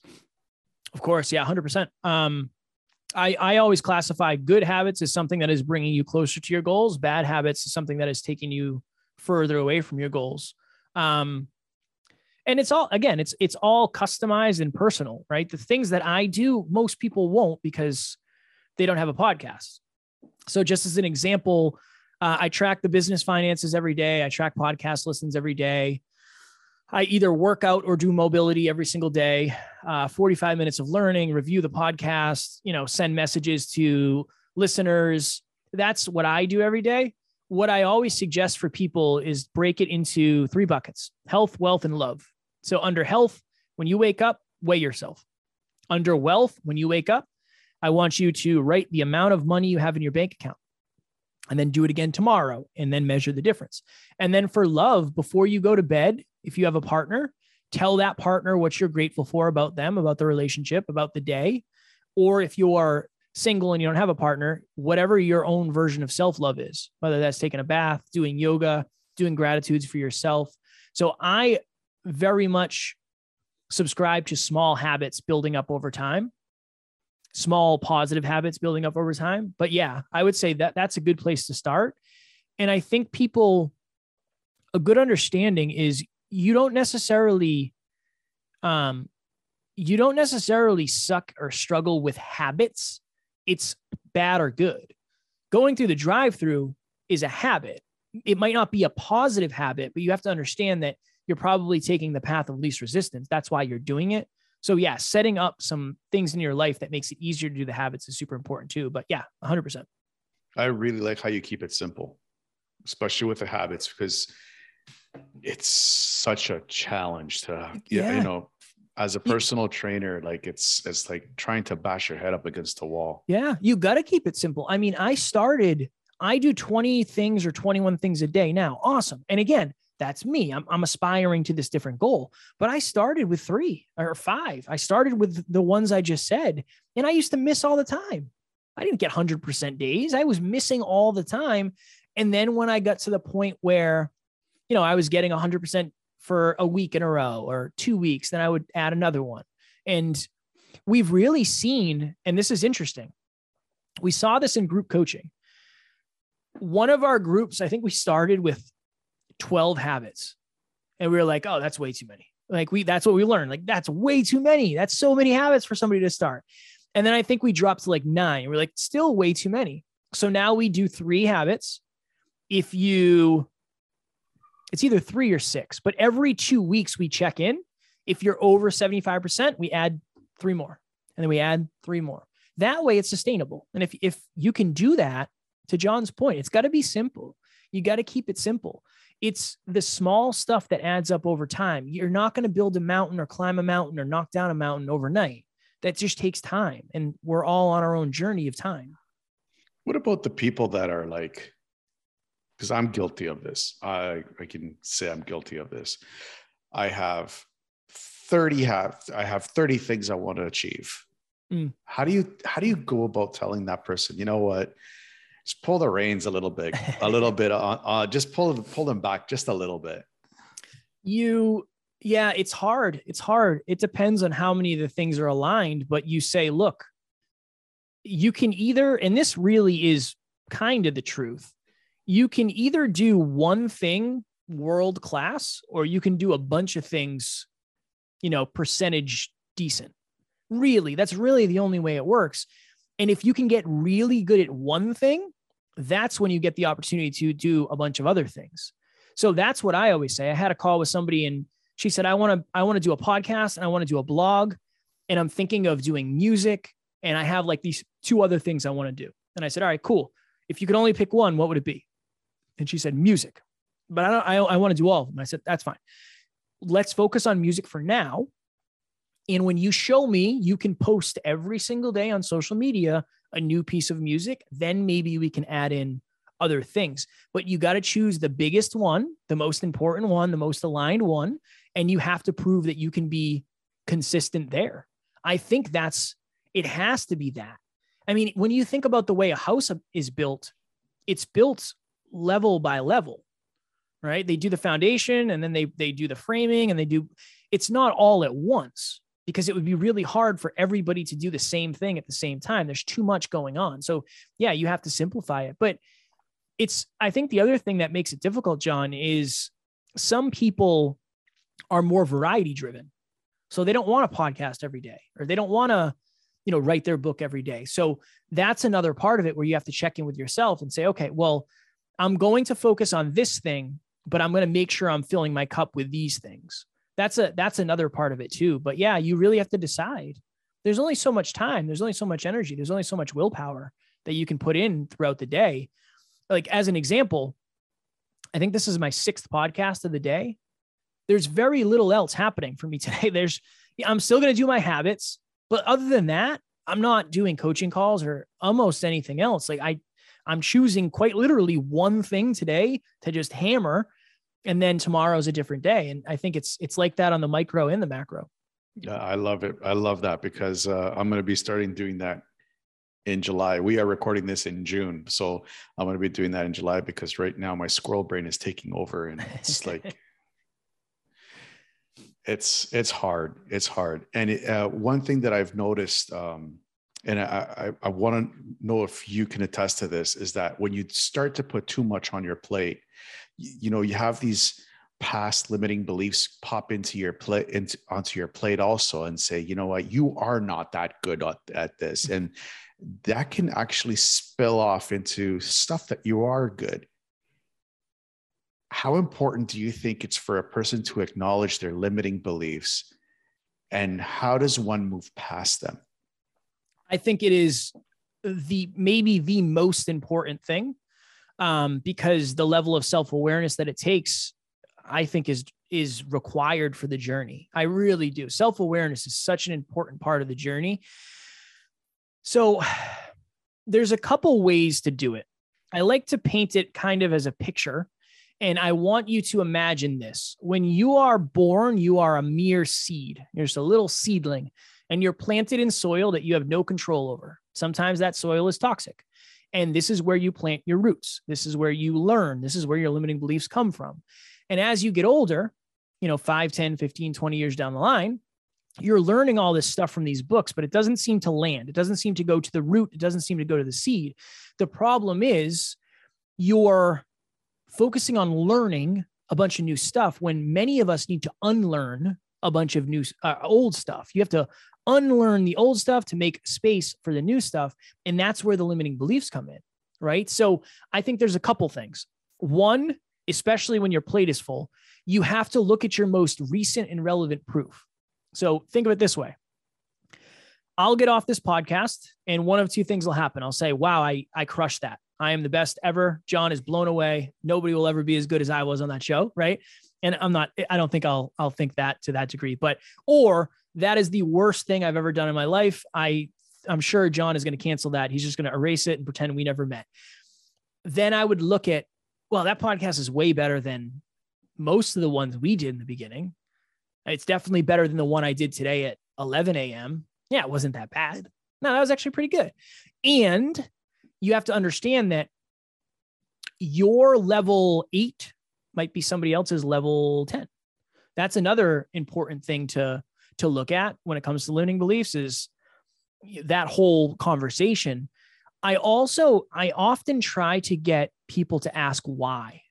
Of course, yeah, hundred percent. Um, I I always classify good habits as something that is bringing you closer to your goals. Bad habits is something that is taking you further away from your goals. Um, and it's all again, it's it's all customized and personal, right? The things that I do, most people won't because they don't have a podcast. So, just as an example, uh, I track the business finances every day. I track podcast listens every day. I either work out or do mobility every single day, uh, 45 minutes of learning, review the podcast, you know, send messages to listeners. That's what I do every day. What I always suggest for people is break it into three buckets health, wealth, and love. So, under health, when you wake up, weigh yourself. Under wealth, when you wake up, I want you to write the amount of money you have in your bank account and then do it again tomorrow and then measure the difference. And then for love, before you go to bed, if you have a partner, tell that partner what you're grateful for about them, about the relationship, about the day. Or if you are single and you don't have a partner, whatever your own version of self love is, whether that's taking a bath, doing yoga, doing gratitudes for yourself. So I very much subscribe to small habits building up over time, small positive habits building up over time. But yeah, I would say that that's a good place to start. And I think people, a good understanding is you don't necessarily um you don't necessarily suck or struggle with habits. It's bad or good. Going through the drive through is a habit. It might not be a positive habit but you have to understand that you're probably taking the path of least resistance. That's why you're doing it so yeah setting up some things in your life that makes it easier to do the habits is super important too but yeah 100% i really like how you keep it simple especially with the habits because it's such a challenge to yeah. you know as a personal trainer like it's it's like trying to bash your head up against the wall. Yeah you got to keep it simple. I mean i started i do 20 things or 21 things a day now. Awesome. And again that's me. I'm, I'm aspiring to this different goal. But I started with three or five. I started with the ones I just said, and I used to miss all the time. I didn't get 100% days. I was missing all the time. And then when I got to the point where, you know, I was getting 100% for a week in a row or two weeks, then I would add another one. And we've really seen, and this is interesting, we saw this in group coaching. One of our groups, I think we started with 12 habits. And we were like, oh, that's way too many. Like we that's what we learned. Like that's way too many. That's so many habits for somebody to start. And then I think we dropped to like nine. We're like, still way too many. So now we do three habits. If you, it's either three or six, but every two weeks we check in. If you're over 75%, we add three more. And then we add three more. That way it's sustainable. And if, if you can do that, to John's point, it's got to be simple. You got to keep it simple. It's the small stuff that adds up over time. You're not going to build a mountain or climb a mountain or knock down a mountain overnight. That just takes time and we're all on our own journey of time. What about the people that are like because i'm guilty of this. I i can say i'm guilty of this. I have 30 have i have 30 things i want to achieve. Mm. how do you how do you go about telling that person you know what just pull the reins a little bit a little bit on uh, just pull pull them back just a little bit you yeah, it's hard. It's hard. It depends on how many of the things are aligned, but you say, look, you can either, and this really is kind of the truth, you can either do one thing world class or you can do a bunch of things, you know, percentage decent. Really, that's really the only way it works. And if you can get really good at one thing, that's when you get the opportunity to do a bunch of other things. So that's what I always say. I had a call with somebody and she said, I want to, I want to do a podcast and I want to do a blog and I'm thinking of doing music. And I have like these two other things I want to do. And I said, all right, cool. If you could only pick one, what would it be? And she said, music. But I don't, I, I want to do all of them. I said, that's fine. Let's focus on music for now. And when you show me, you can post every single day on social media a new piece of music, then maybe we can add in other things. But you got to choose the biggest one, the most important one, the most aligned one, and you have to prove that you can be consistent there. I think that's it has to be that. I mean, when you think about the way a house is built, it's built level by level, right? They do the foundation and then they they do the framing and they do it's not all at once because it would be really hard for everybody to do the same thing at the same time. There's too much going on. So, yeah, you have to simplify it. But it's I think the other thing that makes it difficult, John, is some people are more variety driven. So they don't want a podcast every day or they don't want to, you know, write their book every day. So that's another part of it where you have to check in with yourself and say, okay, well, I'm going to focus on this thing, but I'm going to make sure I'm filling my cup with these things. That's a that's another part of it too. But yeah, you really have to decide. There's only so much time, there's only so much energy, there's only so much willpower that you can put in throughout the day. Like as an example, I think this is my sixth podcast of the day there's very little else happening for me *laughs* today. There's, I'm still going to do my habits, but other than that, I'm not doing coaching calls or almost anything else. Like I, I'm choosing quite literally one thing today to just hammer, and then tomorrow's a different day. And I think it's it's like that on the micro and the macro. Yeah, I love it. I love that because uh, I'm going to be starting doing that in July. We are recording this in June, so I'm going to be doing that in July because right now my squirrel brain is taking over, and it's *laughs* like it's it's hard it's hard and it, uh, one thing that i've noticed um, and i i, I want to know if you can attest to this is that when you start to put too much on your plate you, know you have these past limiting beliefs pop into your plate into onto your plate also and say you know what? You are not that good at, at this. And that can actually spill off into stuff that you are good. How important do you think it's for a person to acknowledge their limiting beliefs? And how does one move past them? I think it is the maybe the most important thing um, because the level of self-awareness that it takes i think is is required for the journey i really do self-awareness is such an important part of the journey so *sighs* there's a couple ways to do it i like to paint it kind of as a picture And I want you to imagine this. When you are born, you are a mere seed. You're just a little seedling and you're planted in soil that you have no control over. Sometimes that soil is toxic. And this is where you plant your roots. This is where you learn. This is where your limiting beliefs come from. And as you get older, you know, 5, 10, 15, 20 years down the line, you're learning all this stuff from these books, but it doesn't seem to land. It doesn't seem to go to the root. It doesn't seem to go to the seed. The problem is you're focusing on learning a bunch of new stuff when many of us need to unlearn a bunch of new uh, old stuff. You have to unlearn the old stuff to make space for the new stuff, and that's where the limiting beliefs come in, right? So I think there's a couple things. One, especially when your plate is full, you have to look at your most recent and relevant proof. So think of it this way. I'll get off this podcast and one of two things will happen. I'll say, wow, I, I crushed that. I am the best ever. John is blown away. Nobody will ever be as good as I was on that show. Right. And I'm not, I don't think I'll, I'll think that to that degree, but, or that is the worst thing I've ever done in my life. I, I'm sure John is going to cancel that. He's just going to erase it and pretend we never met. Then I would look at, well, that podcast is way better than most of the ones we did in the beginning. It's definitely better than the one I did today at 11 a.m. Yeah, it wasn't that bad. No, that was actually pretty good. And you have to understand that your level eight might be somebody else's level 10. That's another important thing to, to look at when it comes to limiting beliefs is that whole conversation. I also, I often try to get people to ask why.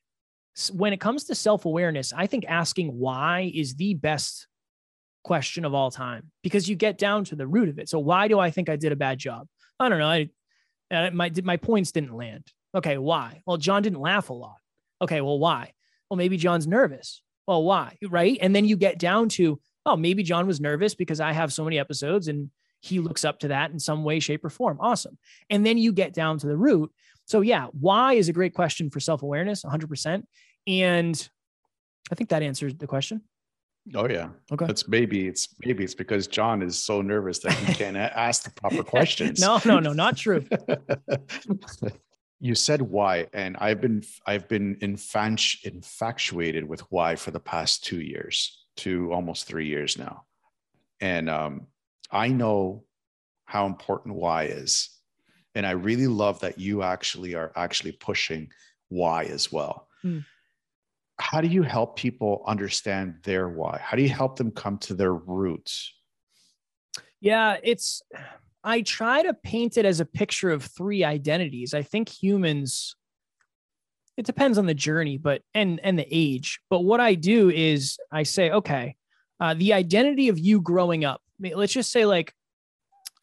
When it comes to self awareness, I think asking why is the best question of all time because you get down to the root of it. So, why do I think I did a bad job? I don't know. I, uh, my, my points didn't land. Okay. Why? Well, John didn't laugh a lot. Okay. Well, why? Well, maybe John's nervous. Well, why? Right. And then you get down to, oh, maybe John was nervous because I have so many episodes and he looks up to that in some way, shape, or form. Awesome. And then you get down to the root. So, yeah, why is a great question for self awareness, 100%. And I think that answers the question. Oh yeah. Okay. It's maybe it's maybe it's because John is so nervous that he can't *laughs* ask the proper questions. no, no, no, not true. *laughs* you said why, and I've been I've been infatuated with why for the past two years, two almost three years now, and um, I know how important why is, and I really love that you actually are actually pushing why as well. Mm how do you help people understand their why? How do you help them come to their roots? Yeah, it's I try to paint it as a picture of three identities. I think humans it depends on the journey, but and and the age. But what I do is I say, okay, uh, the identity of you growing up. Let's just say like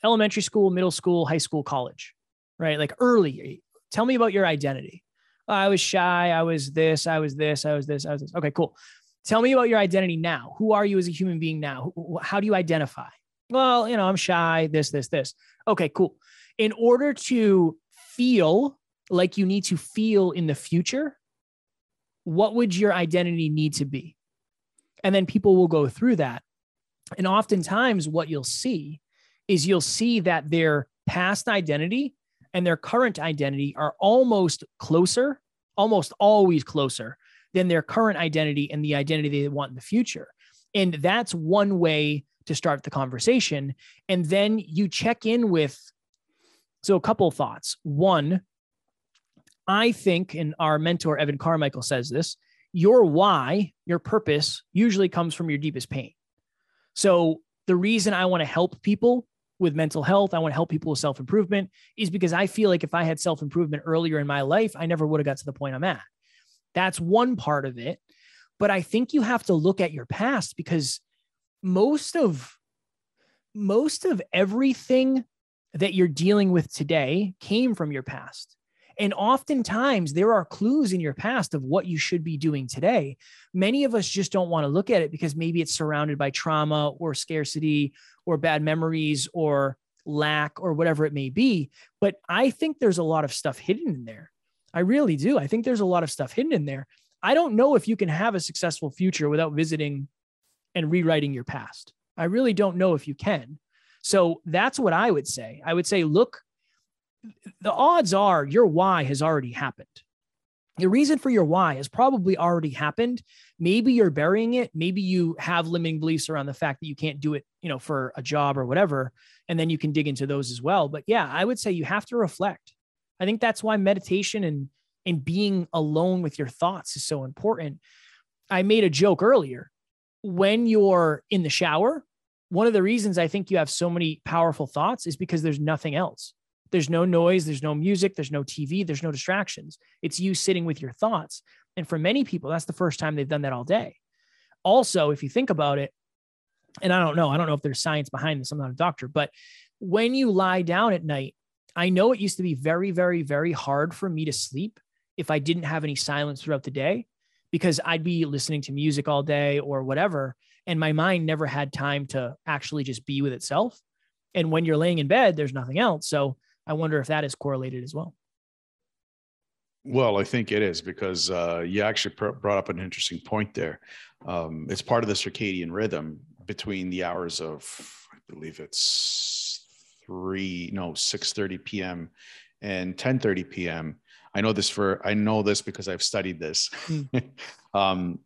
elementary school, middle school, high school, college, right? Like early. Tell me about your identity. I was shy. I was this. I was this. I was this. I was this. Okay, cool. Tell me about your identity now. Who are you as a human being now? How do you identify? Well, you know, I'm shy, this, this, this. Okay, cool. In order to feel like you need to feel in the future, what would your identity need to be? And then people will go through that. And oftentimes, what you'll see is you'll see that their past identity and their current identity are almost closer, almost always closer than their current identity and the identity they want in the future. And that's one way to start the conversation. And then you check in with, so a couple thoughts. One, I think, and our mentor, Evan Carmichael, says this your why, your purpose usually comes from your deepest pain. So the reason I want to help people with mental health, I want to help people with self improvement, is because I feel like if I had self improvement earlier in my life, I never would have got to the point I'm at. That's one part of it. But I think you have to look at your past because most of most of everything that you're dealing with today came from your past. And oftentimes there are clues in your past of what you should be doing today. Many of us just don't want to look at it because maybe it's surrounded by trauma or scarcity or bad memories or lack or whatever it may be. But I think there's a lot of stuff hidden in there. I really do. I think there's a lot of stuff hidden in there. I don't know if you can have a successful future without visiting and rewriting your past. I really don't know if you can. So that's what I would say. I would say, look the odds are your why has already happened. the reason for your why has probably already happened. Maybe you're burying it. Maybe you have limiting beliefs around the fact that you can't do it, you know, for a job or whatever. And then you can dig into those as well. But yeah, I would say you have to reflect. I think that's why meditation and and being alone with your thoughts is so important. I made a joke earlier. When you're in the shower, one of the reasons I think you have so many powerful thoughts is because there's nothing else. There's no noise, there's no music, there's no TV, there's no distractions. It's you sitting with your thoughts. And for many people, that's the first time they've done that all day. Also, if you think about it, and I don't know, I don't know if there's science behind this, I'm not a doctor, but when you lie down at night, I know it used to be very, very, very hard for me to sleep if I didn't have any silence throughout the day because I'd be listening to music all day or whatever. And my mind never had time to actually just be with itself. And when you're laying in bed, there's nothing else. So I wonder if that is correlated as well. Well, I think it is because uh, you actually pr- brought up an interesting point there. Um, it's part of the circadian rhythm between the hours of, I believe it's three, no, six thirty p.m. and ten thirty p.m. I know this for I know this because I've studied this. Mm. *laughs* um,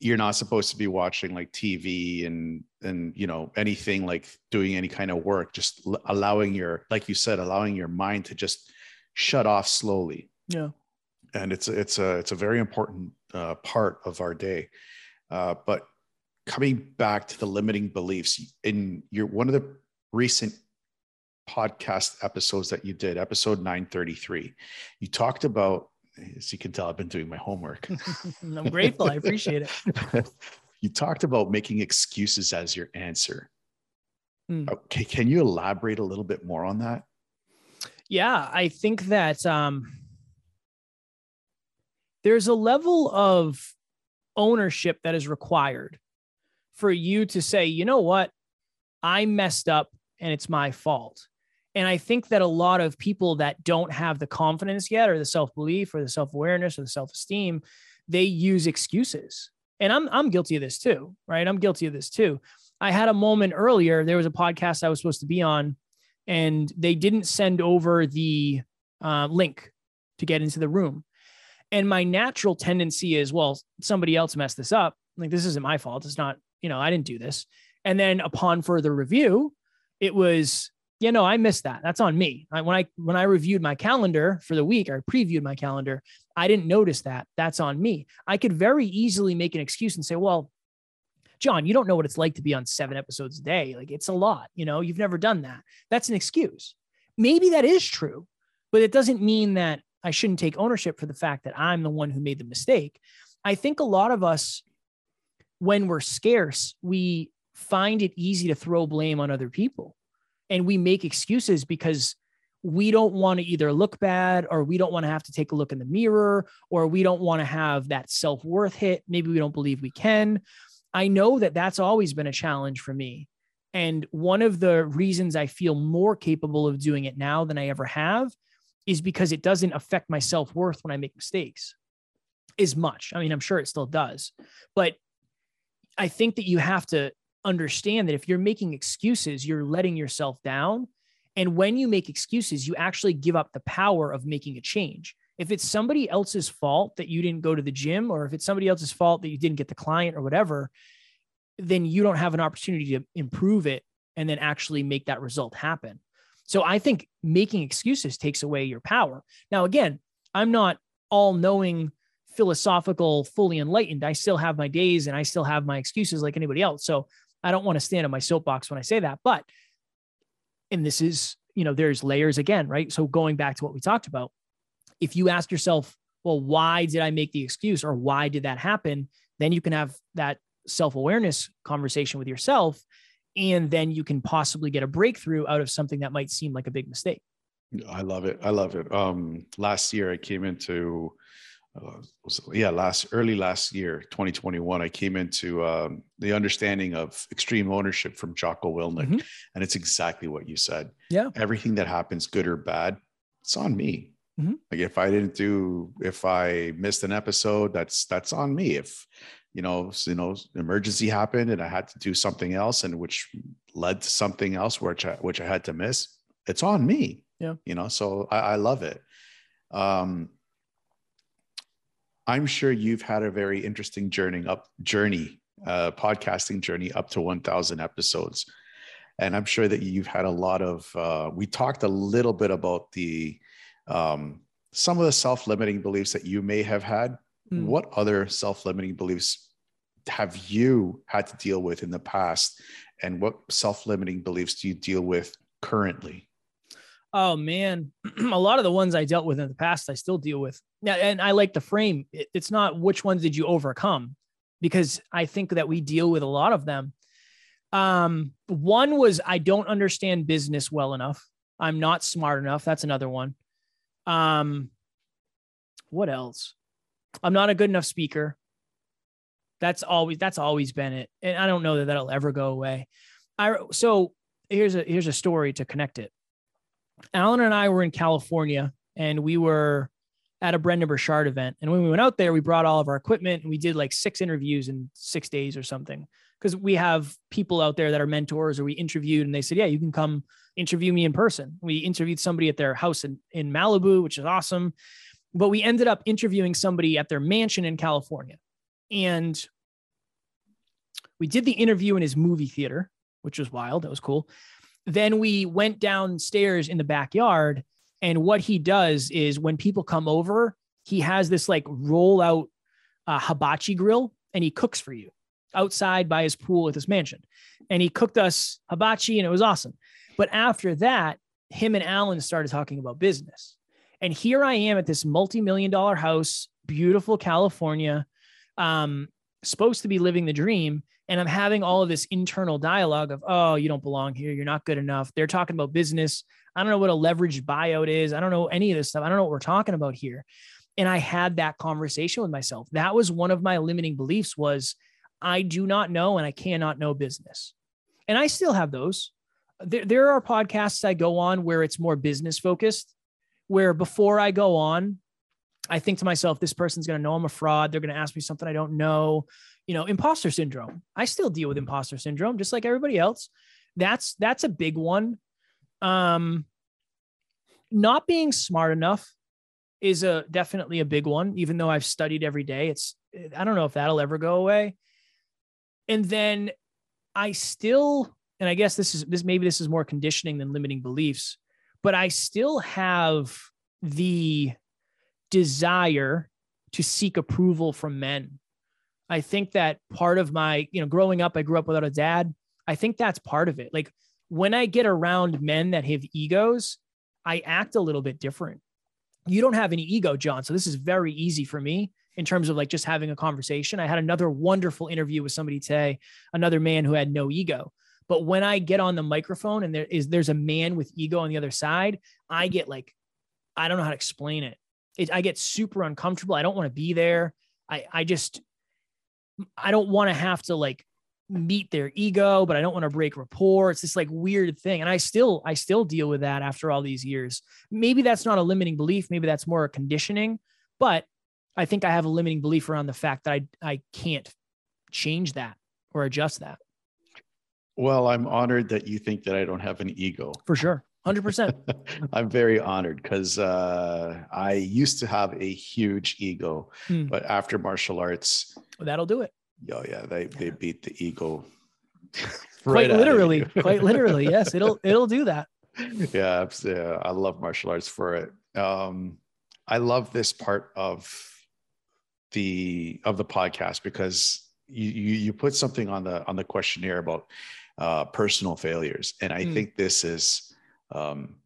you're not supposed to be watching like TV and and you know anything like doing any kind of work. Just allowing your, like you said, allowing your mind to just shut off slowly. Yeah, and it's it's a it's a very important uh, part of our day. Uh, but coming back to the limiting beliefs in your one of the recent podcast episodes that you did, episode 933. You talked about, as you can tell, I've been doing my homework. *laughs* I'm grateful. I appreciate it. *laughs* you talked about making excuses as your answer. Mm. Okay. Can you elaborate a little bit more on that? Yeah. I think that um, there's a level of ownership that is required for you to say, you know what? I messed up and it's my fault. And I think that a lot of people that don't have the confidence yet, or the self belief, or the self awareness, or the self esteem, they use excuses. And I'm I'm guilty of this too, right? I'm guilty of this too. I had a moment earlier. There was a podcast I was supposed to be on, and they didn't send over the uh, link to get into the room. And my natural tendency is, well, somebody else messed this up. Like this isn't my fault. It's not, you know, I didn't do this. And then upon further review, it was yeah, no, I missed that. That's on me. I, when I when I reviewed my calendar for the week or previewed my calendar, I didn't notice that. That's on me. I could very easily make an excuse and say, "Well, John, you don't know what it's like to be on seven episodes a day. Like it's a lot. You know, you've never done that. That's an excuse. Maybe that is true, but it doesn't mean that I shouldn't take ownership for the fact that I'm the one who made the mistake. I think a lot of us, when we're scarce, we find it easy to throw blame on other people and we make excuses because we don't want to either look bad or we don't want to have to take a look in the mirror or we don't want to have that self-worth hit. Maybe we don't believe we can. I know that that's always been a challenge for me. And one of the reasons i feel more capable of doing it now than i ever have is because it doesn't affect my self-worth when i make mistakes as much. I mean i'm sure it still does but i think that you have to understand that if you're making excuses, you're letting yourself down. And when you make excuses, you actually give up the power of making a change. If it's somebody else's fault that you didn't go to the gym, or if it's somebody else's fault that you didn't get the client or whatever, then you don't have an opportunity to improve it and then actually make that result happen. So I think making excuses takes away your power. Now, again, I'm not all knowing, philosophical, fully enlightened. I still have my days and I still have my excuses like anybody else. So I don't want to stand on my soapbox when I say that, but, and this is, you know, there's layers again, right? So going back to what we talked about, if you ask yourself, well, why did I make the excuse or why did that happen? Then you can have that self awareness conversation with yourself. And then you can possibly get a breakthrough out of something that might seem like a big mistake. I love it. I love it. Um, last year I came into uh, was, yeah, last early last year, 2021, I came into um, the understanding of extreme ownership from Jocko Willink, mm-hmm. and it's exactly what you said. Yeah, everything that happens, good or bad, it's on me. Mm-hmm. Like if I didn't do, if I missed an episode, that's that's on me. If you know, you know, emergency happened and I had to do something else, and which led to something else which I, which I had to miss, it's on me. Yeah, you know, so I, I love it. Um, I'm sure you've had a very interesting journey up journey, uh, podcasting journey up to 1,000 episodes, and I'm sure that you've had a lot of. Uh, we talked a little bit about the um, some of the self-limiting beliefs that you may have had. Mm. What other self-limiting beliefs have you had to deal with in the past, and what self-limiting beliefs do you deal with currently? Oh man, *clears throat* a lot of the ones I dealt with in the past, I still deal with. Yeah, and I like the frame. It's not which ones did you overcome, because I think that we deal with a lot of them. Um, one was I don't understand business well enough. I'm not smart enough. That's another one. Um, what else? I'm not a good enough speaker. That's always that's always been it, and I don't know that that'll ever go away. I so here's a here's a story to connect it. Alan and I were in California and we were at a Brendon Burchard event. And when we went out there, we brought all of our equipment and we did like six interviews in six days or something. Because we have people out there that are mentors or we interviewed and they said, Yeah, you can come interview me in person. We interviewed somebody at their house in, in Malibu, which is awesome. But we ended up interviewing somebody at their mansion in California. And we did the interview in his movie theater, which was wild. That was cool. Then we went downstairs in the backyard. And what he does is when people come over, he has this like roll out uh, hibachi grill and he cooks for you outside by his pool at his mansion. And he cooked us hibachi and it was awesome. But after that, him and Alan started talking about business. And here I am at this multi million dollar house, beautiful California, um, supposed to be living the dream and I'm having all of this internal dialogue of, oh, you don't belong here. You're not good enough. They're talking about business. I don't know what a leveraged buyout is. I don't know any of this stuff. I don't know what we're talking about here. And I had that conversation with myself. That was one of my limiting beliefs was I do not know and I cannot know business. And I still have those. There, there are podcasts I go on where it's more business focused, where before I go on, I think to myself, this person's going to know I'm a fraud. They're going to ask me something I don't know you know, imposter syndrome. I still deal with imposter syndrome just like everybody else. That's that's a big one. Um not being smart enough is a definitely a big one even though I've studied every day. It's I don't know if that'll ever go away. And then I still and I guess this is this maybe this is more conditioning than limiting beliefs, but I still have the desire to seek approval from men I think that part of my, you know, growing up, I grew up without a dad. I think that's part of it. Like when I get around men that have egos, I act a little bit different. You don't have any ego, John. So this is very easy for me in terms of like just having a conversation. I had another wonderful interview with somebody today, another man who had no ego. But when I get on the microphone and there is there's a man with ego on the other side, I get like, I don't know how to explain it. it I get super uncomfortable. I don't want to be there. I I just I don't want to have to like meet their ego, but I don't want to break rapport. It's this like weird thing. And I still, I still deal with that after all these years. Maybe that's not a limiting belief. Maybe that's more a conditioning, but I think I have a limiting belief around the fact that I, I can't change that or adjust that. Well, I'm honored that you think that I don't have an ego. For sure. 100%. *laughs* I'm very honored because uh, I used to have a huge ego, hmm. but after martial arts, that'll do it. Oh yeah, they they beat the ego. *laughs* quite literally, quite literally. Yes, it'll *laughs* it'll do that. Yeah, yeah, I love martial arts for it. Um, I love this part of the of the podcast because you you, you put something on the on the questionnaire about uh, personal failures, and I mm. think this is um,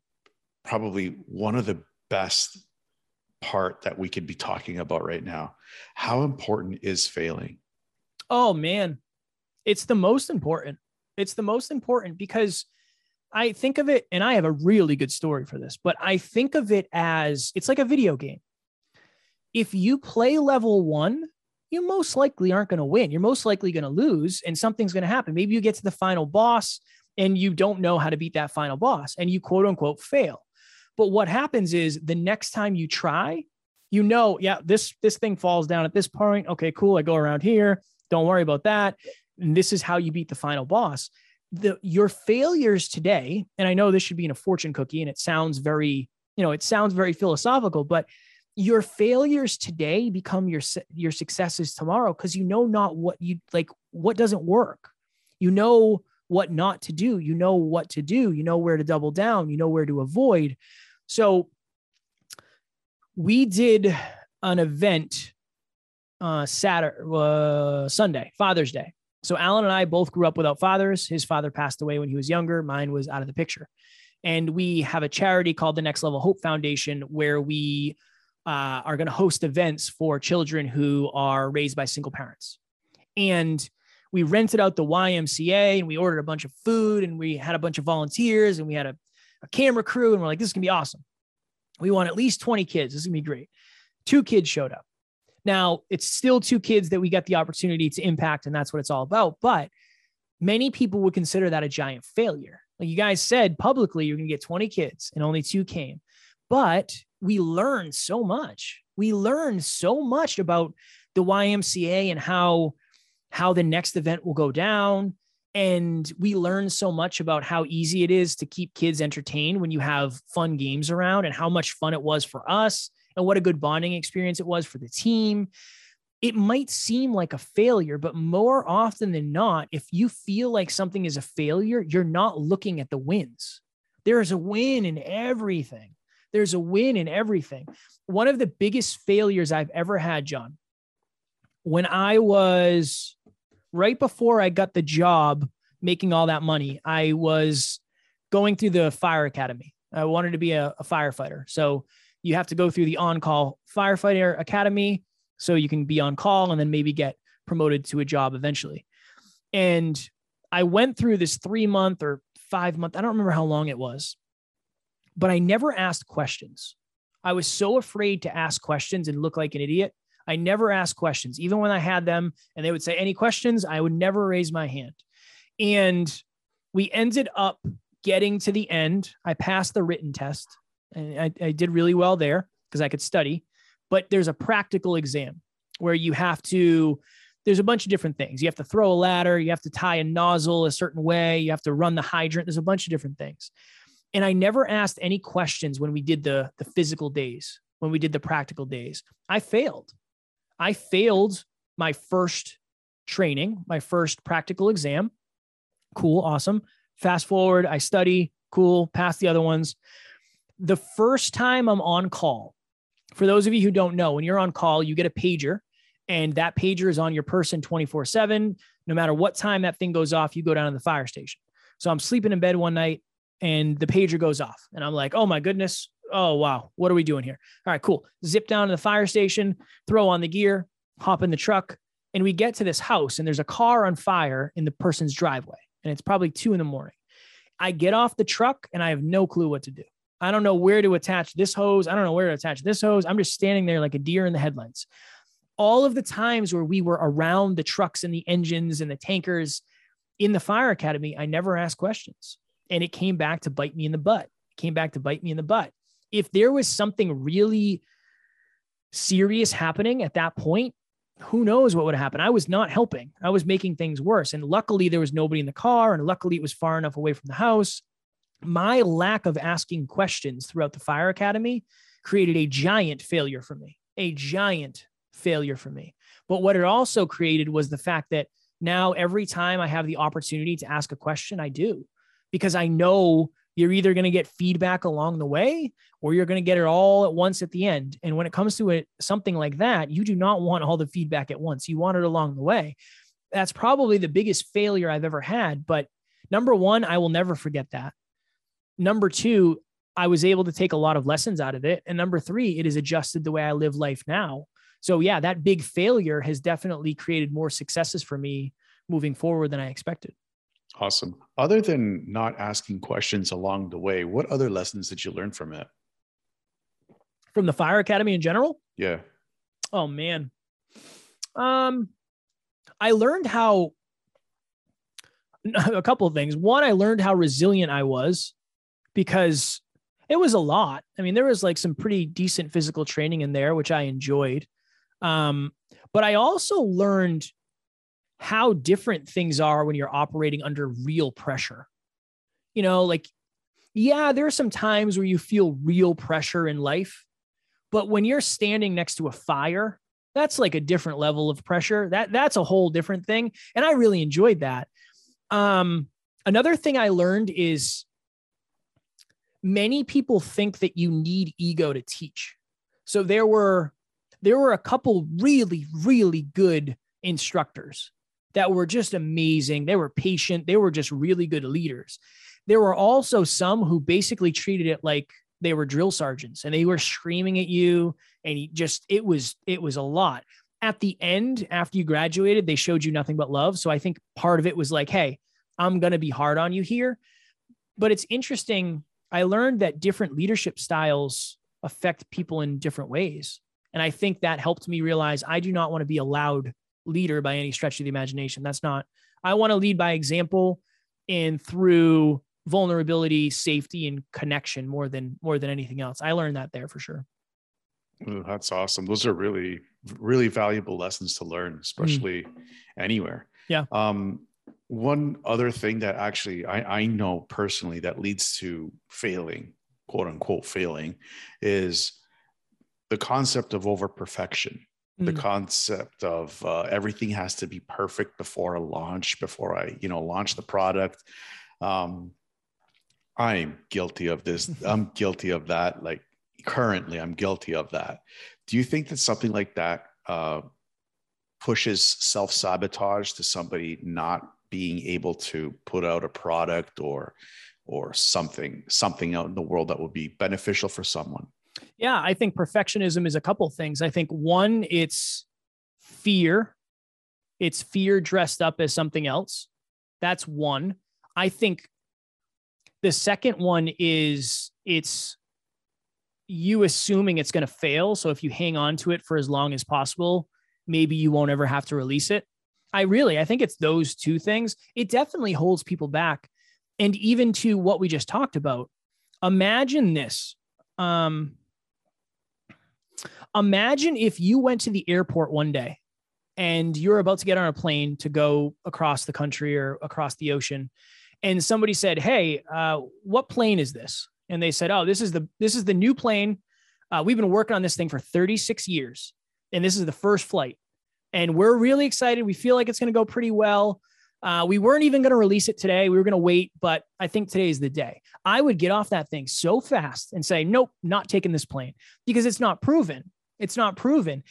probably one of the best part that we could be talking about right now. How important is failing? Oh man, it's the most important. It's the most important because I think of it, and I have a really good story for this, but I think of it as it's like a video game. If you play level one, you most likely aren't going to win. You're most likely going to lose, and something's going to happen. Maybe you get to the final boss and you don't know how to beat that final boss and you quote unquote fail. But what happens is the next time you try, you know, yeah, this this thing falls down at this point. Okay, cool. I go around here. Don't worry about that. And this is how you beat the final boss. The your failures today, and I know this should be in a fortune cookie, and it sounds very, you know, it sounds very philosophical, but your failures today become your your successes tomorrow because you know not what you like what doesn't work. You know what not to do. You know what to do. You know where to double down. You know where to avoid. So we did an event uh saturday uh, sunday father's day so alan and i both grew up without fathers his father passed away when he was younger mine was out of the picture and we have a charity called the next level hope foundation where we uh, are going to host events for children who are raised by single parents. And we rented out the YMCA and we ordered a bunch of food and we had a bunch of volunteers and we had a, a camera crew and we're like, this is going to be awesome. We want at least 20 kids. This is going to be great. Two kids showed up. Now, it's still two kids that we got the opportunity to impact, and that's what it's all about. But many people would consider that a giant failure. Like you guys said publicly, you're going to get 20 kids and only two came. But we learned so much. We learned so much about the YMCA and how how the next event will go down and we learned so much about how easy it is to keep kids entertained when you have fun games around and how much fun it was for us and what a good bonding experience it was for the team. It might seem like a failure, but more often than not, if you feel like something is a failure, you're not looking at the wins. There is a win in everything. There's a win in everything. One of the biggest failures I've ever had, John, when I was right before I got the job making all that money, I was going through the fire academy. I wanted to be a, a firefighter. So you have to go through the on call firefighter academy so you can be on call and then maybe get promoted to a job eventually. And I went through this three month or five month, I don't remember how long it was but I never asked questions. I was so afraid to ask questions and look like an idiot. I never asked questions, even when I had them and they would say, Any questions? I would never raise my hand. And we ended up getting to the end. I passed the written test and I, I did really well there because I could study. But there's a practical exam where you have to, there's a bunch of different things. You have to throw a ladder, you have to tie a nozzle a certain way, you have to run the hydrant. There's a bunch of different things. And I never asked any questions when we did the, the physical days, when we did the practical days. I failed. I failed my first training, my first practical exam. Cool, awesome. Fast forward, I study, cool, pass the other ones. The first time I'm on call, for those of you who don't know, when you're on call, you get a pager, and that pager is on your person 24 7. No matter what time that thing goes off, you go down to the fire station. So I'm sleeping in bed one night and the pager goes off. And I'm like, oh my goodness. Oh, wow. What are we doing here? All right, cool. Zip down to the fire station, throw on the gear, hop in the truck. And we get to this house, and there's a car on fire in the person's driveway. And it's probably two in the morning. I get off the truck and I have no clue what to do. I don't know where to attach this hose. I don't know where to attach this hose. I'm just standing there like a deer in the headlights. All of the times where we were around the trucks and the engines and the tankers in the fire academy, I never asked questions and it came back to bite me in the butt. It came back to bite me in the butt. If there was something really serious happening at that point, who knows what would happen? I was not helping. I was making things worse. And luckily, there was nobody in the car, and luckily, it was far enough away from the house. My lack of asking questions throughout the fire academy created a giant failure for me, a giant failure for me. But what it also created was the fact that now every time I have the opportunity to ask a question, I do because I know you're either going to get feedback along the way or you're going to get it all at once at the end. And when it comes to it, something like that, you do not want all the feedback at once. You want it along the way. That's probably the biggest failure I've ever had. But number one, I will never forget that. Number two, I was able to take a lot of lessons out of it. And number three, it has adjusted the way I live life now. So, yeah, that big failure has definitely created more successes for me moving forward than I expected. Awesome. Other than not asking questions along the way, what other lessons did you learn from it? From the Fire Academy in general? Yeah. Oh man. Um I learned how *laughs* a couple of things. One, I learned how resilient I was because it was a lot. I mean, there was like some pretty decent physical training in there, which I enjoyed. Um, but I also learned how different things are when you're operating under real pressure. You know, like, yeah, there are some times where you feel real pressure in life, But when you're standing next to a fire, that's like a different level of pressure. That that's a whole different thing. And I really enjoyed that. Um, another thing I learned is many people think that you need ego to teach. So there were there were a couple really really good instructors that were just amazing. They were patient, they were just really good leaders. There were also some who basically treated it like they were drill sergeants and they were screaming at you and just it was it was a lot. At the end after you graduated, they showed you nothing but love. So I think part of it was like, "Hey, I'm going to be hard on you here." But it's interesting I learned that different leadership styles affect people in different ways. And I think that helped me realize I do not want to be a loud leader by any stretch of the imagination. That's not, I want to lead by example and through vulnerability, safety, and connection more than more than anything else. I learned that there for sure. Ooh, that's awesome. Those are really, really valuable lessons to learn, mm. especially mm. anywhere. Yeah. Um, one other thing that actually I, I know personally that leads to failing, quote unquote failing, is the concept of over perfection. Mm. The concept of uh, everything has to be perfect before a launch, before I, you know, launch the product. Um, I'm guilty of this. *laughs* I'm guilty of that. Like currently, I'm guilty of that. Do you think that something like that uh, pushes self sabotage to somebody not being able to put out a product or or something something out in the world that would be beneficial for someone? Yeah i think perfectionism is a couple things. I think one it's fear. It's fear dressed up as something else. That's one. I think the second one is it's you assuming it's going to fail. So if you hang on to it for as long as possible maybe you won't ever have to release it I really, I think it's those two things. It definitely holds people back. And even to what we just talked about, imagine this. Um, imagine if you went to the airport one day and you're about to get on a plane to go across the country or across the ocean and somebody said hey uh, what plane is this and they said oh this is the this is the new plane uh, we've been working on this thing for 36 years and this is the first flight and we're really excited. We feel like it's going to go pretty well. Uh, we weren't even going to release it today. We were going to wait, but I think today is the day. I would get off that thing so fast and say, nope, not taking this plane because it's not proven. It's not proven.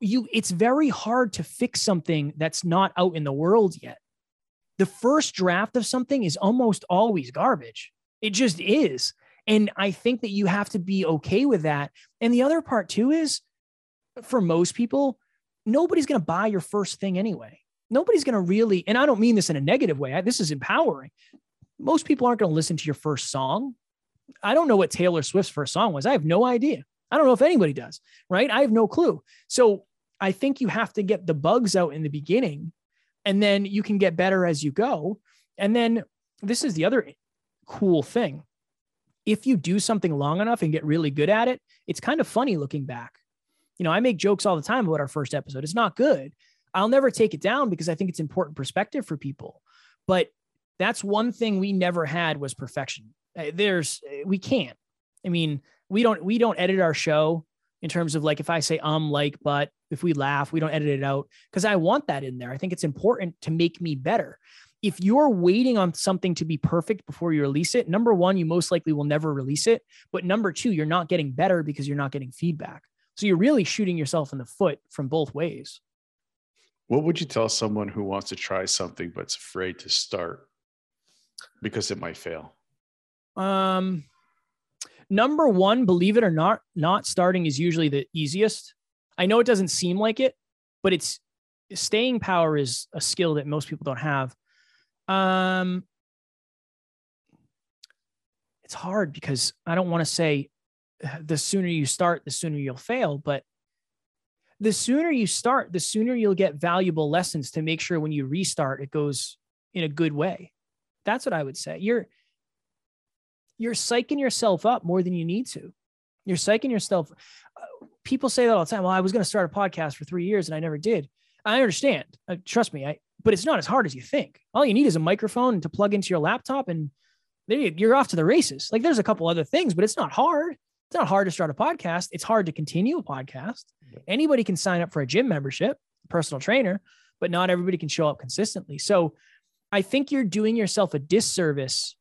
You, it's very hard to fix something that's not out in the world yet. The first draft of something is almost always garbage. It just is. And I think that you have to be okay with that. And the other part too is for most people, nobody's going to buy your first thing anyway. Nobody's going to really, and I don't mean this in a negative way. I, this is empowering. Most people aren't going to listen to your first song. I don't know what Taylor Swift's first song was. I have no idea. I don't know if anybody does, right? I have no clue. So I think you have to get the bugs out in the beginning and then you can get better as you go. And then this is the other cool thing. If you do something long enough and get really good at it, it's kind of funny looking back you know, I make jokes all the time about our first episode. It's not good. I'll never take it down because I think it's important perspective for people. But that's one thing we never had was perfection. Uh, there's uh, we can't. I mean, we don't we don't edit our show in terms of like if I say um like but if we laugh, we don't edit it out because I want that in there. I think it's important to make me better. If you're waiting on something to be perfect before you release it, number one, you most likely will never release it. But number two, you're not getting better because you're not getting feedback. So you're really shooting yourself in the foot from both ways. What would you tell someone who wants to try something but's afraid to start because it might fail? Um, number one, believe it or not, not starting is usually the easiest. I know it doesn't seem like it, but it's staying power is a skill that most people don't have. Um, it's hard because I don't want to say the sooner you start, the sooner you'll fail. But the sooner you start, the sooner you'll get valuable lessons to make sure when you restart, it goes in a good way. That's what I would say. You're you're psyching yourself up more than you need to. You're psyching yourself. Uh, people say that all the time. Well, I was going to start a podcast for three years and I never did. I understand. Uh, trust me. I, but it's not as hard as you think. All you need is a microphone to plug into your laptop and you're off to the races. Like there's a couple other things, but it's not hard It's not hard to start a podcast. It's hard to continue a podcast. Anybody can sign up for a gym membership, personal trainer, but not everybody can show up consistently. So I think you're doing yourself a disservice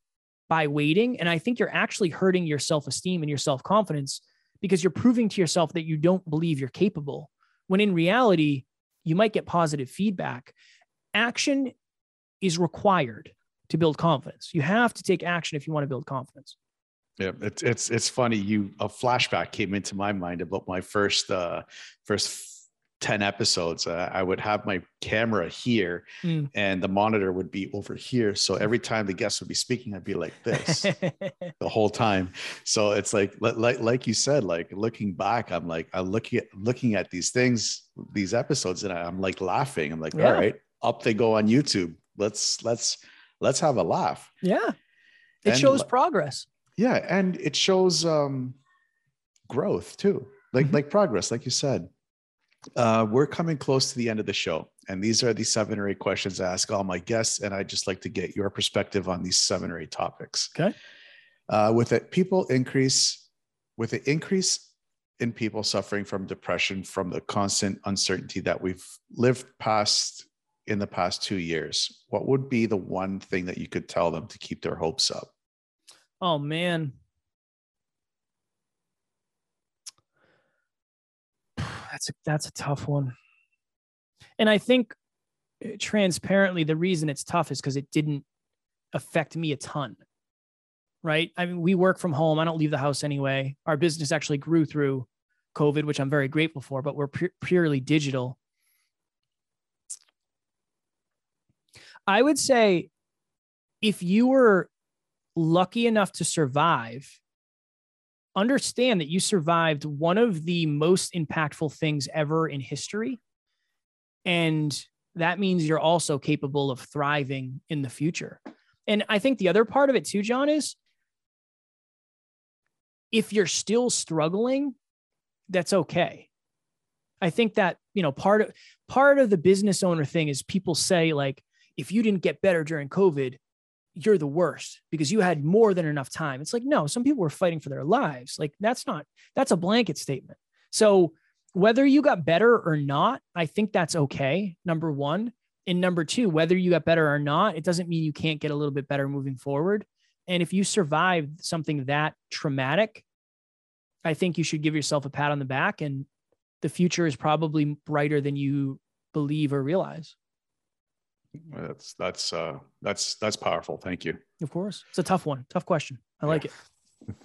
by waiting. And I think you're actually hurting your self esteem and your self confidence because you're proving to yourself that you don't believe you're capable. When in reality, you might get positive feedback. Action is required to build confidence. You have to take action if you want to build confidence. Yeah, it's it's it's funny. You a flashback came into my mind about my first uh first 10 episodes uh, i would have my camera here Mm. and the monitor would be over here so every time the guest would be speaking i'd be like this *laughs* the whole time so it's like like like you said like looking back i'm like i'm looking at looking at these things these episodes and i'm like laughing i'm like Yeah. all right up they go on youtube let's let's let's have a laugh yeah. It And shows progress. Yeah and it shows um growth too like Mhm. like progress like you said uh we're coming close to the end of the show and these are the seven or eight questions i ask all my guests and I'd just like to get your perspective on these seven or eight topics Okay. uh with it people increase with the increase in people suffering from depression from the constant uncertainty that we've lived past in the past two years what would be the one thing that you could tell them to keep their hopes up Oh man. *sighs* That's a, that's a tough one. And I think uh, transparently the reason it's tough is because it didn't affect me a ton. Right? I mean, we work from home. I don't leave the house anyway. Our business actually grew through COVID, which I'm very grateful for, but we're pu- purely digital. I would say if you were lucky enough to survive, understand that you survived one of the most impactful things ever in history. And that means you're also capable of thriving in the future. And I think the other part of it too, John, is if you're still struggling, that's okay. I think that, you know, part of part of the business owner thing is people say like if you didn't get better during COVID, you're the worst because you had more than enough time. It's like, no, some people were fighting for their lives. Like, that's not, that's a blanket statement. So, whether you got better or not, I think that's okay. Number one. And number two, whether you got better or not, it doesn't mean you can't get a little bit better moving forward. And if you survived something that traumatic, I think you should give yourself a pat on the back. And the future is probably brighter than you believe or realize. That's that's uh that's that's powerful. Thank you. Of course. It's a tough one. Tough question. I like it. *laughs*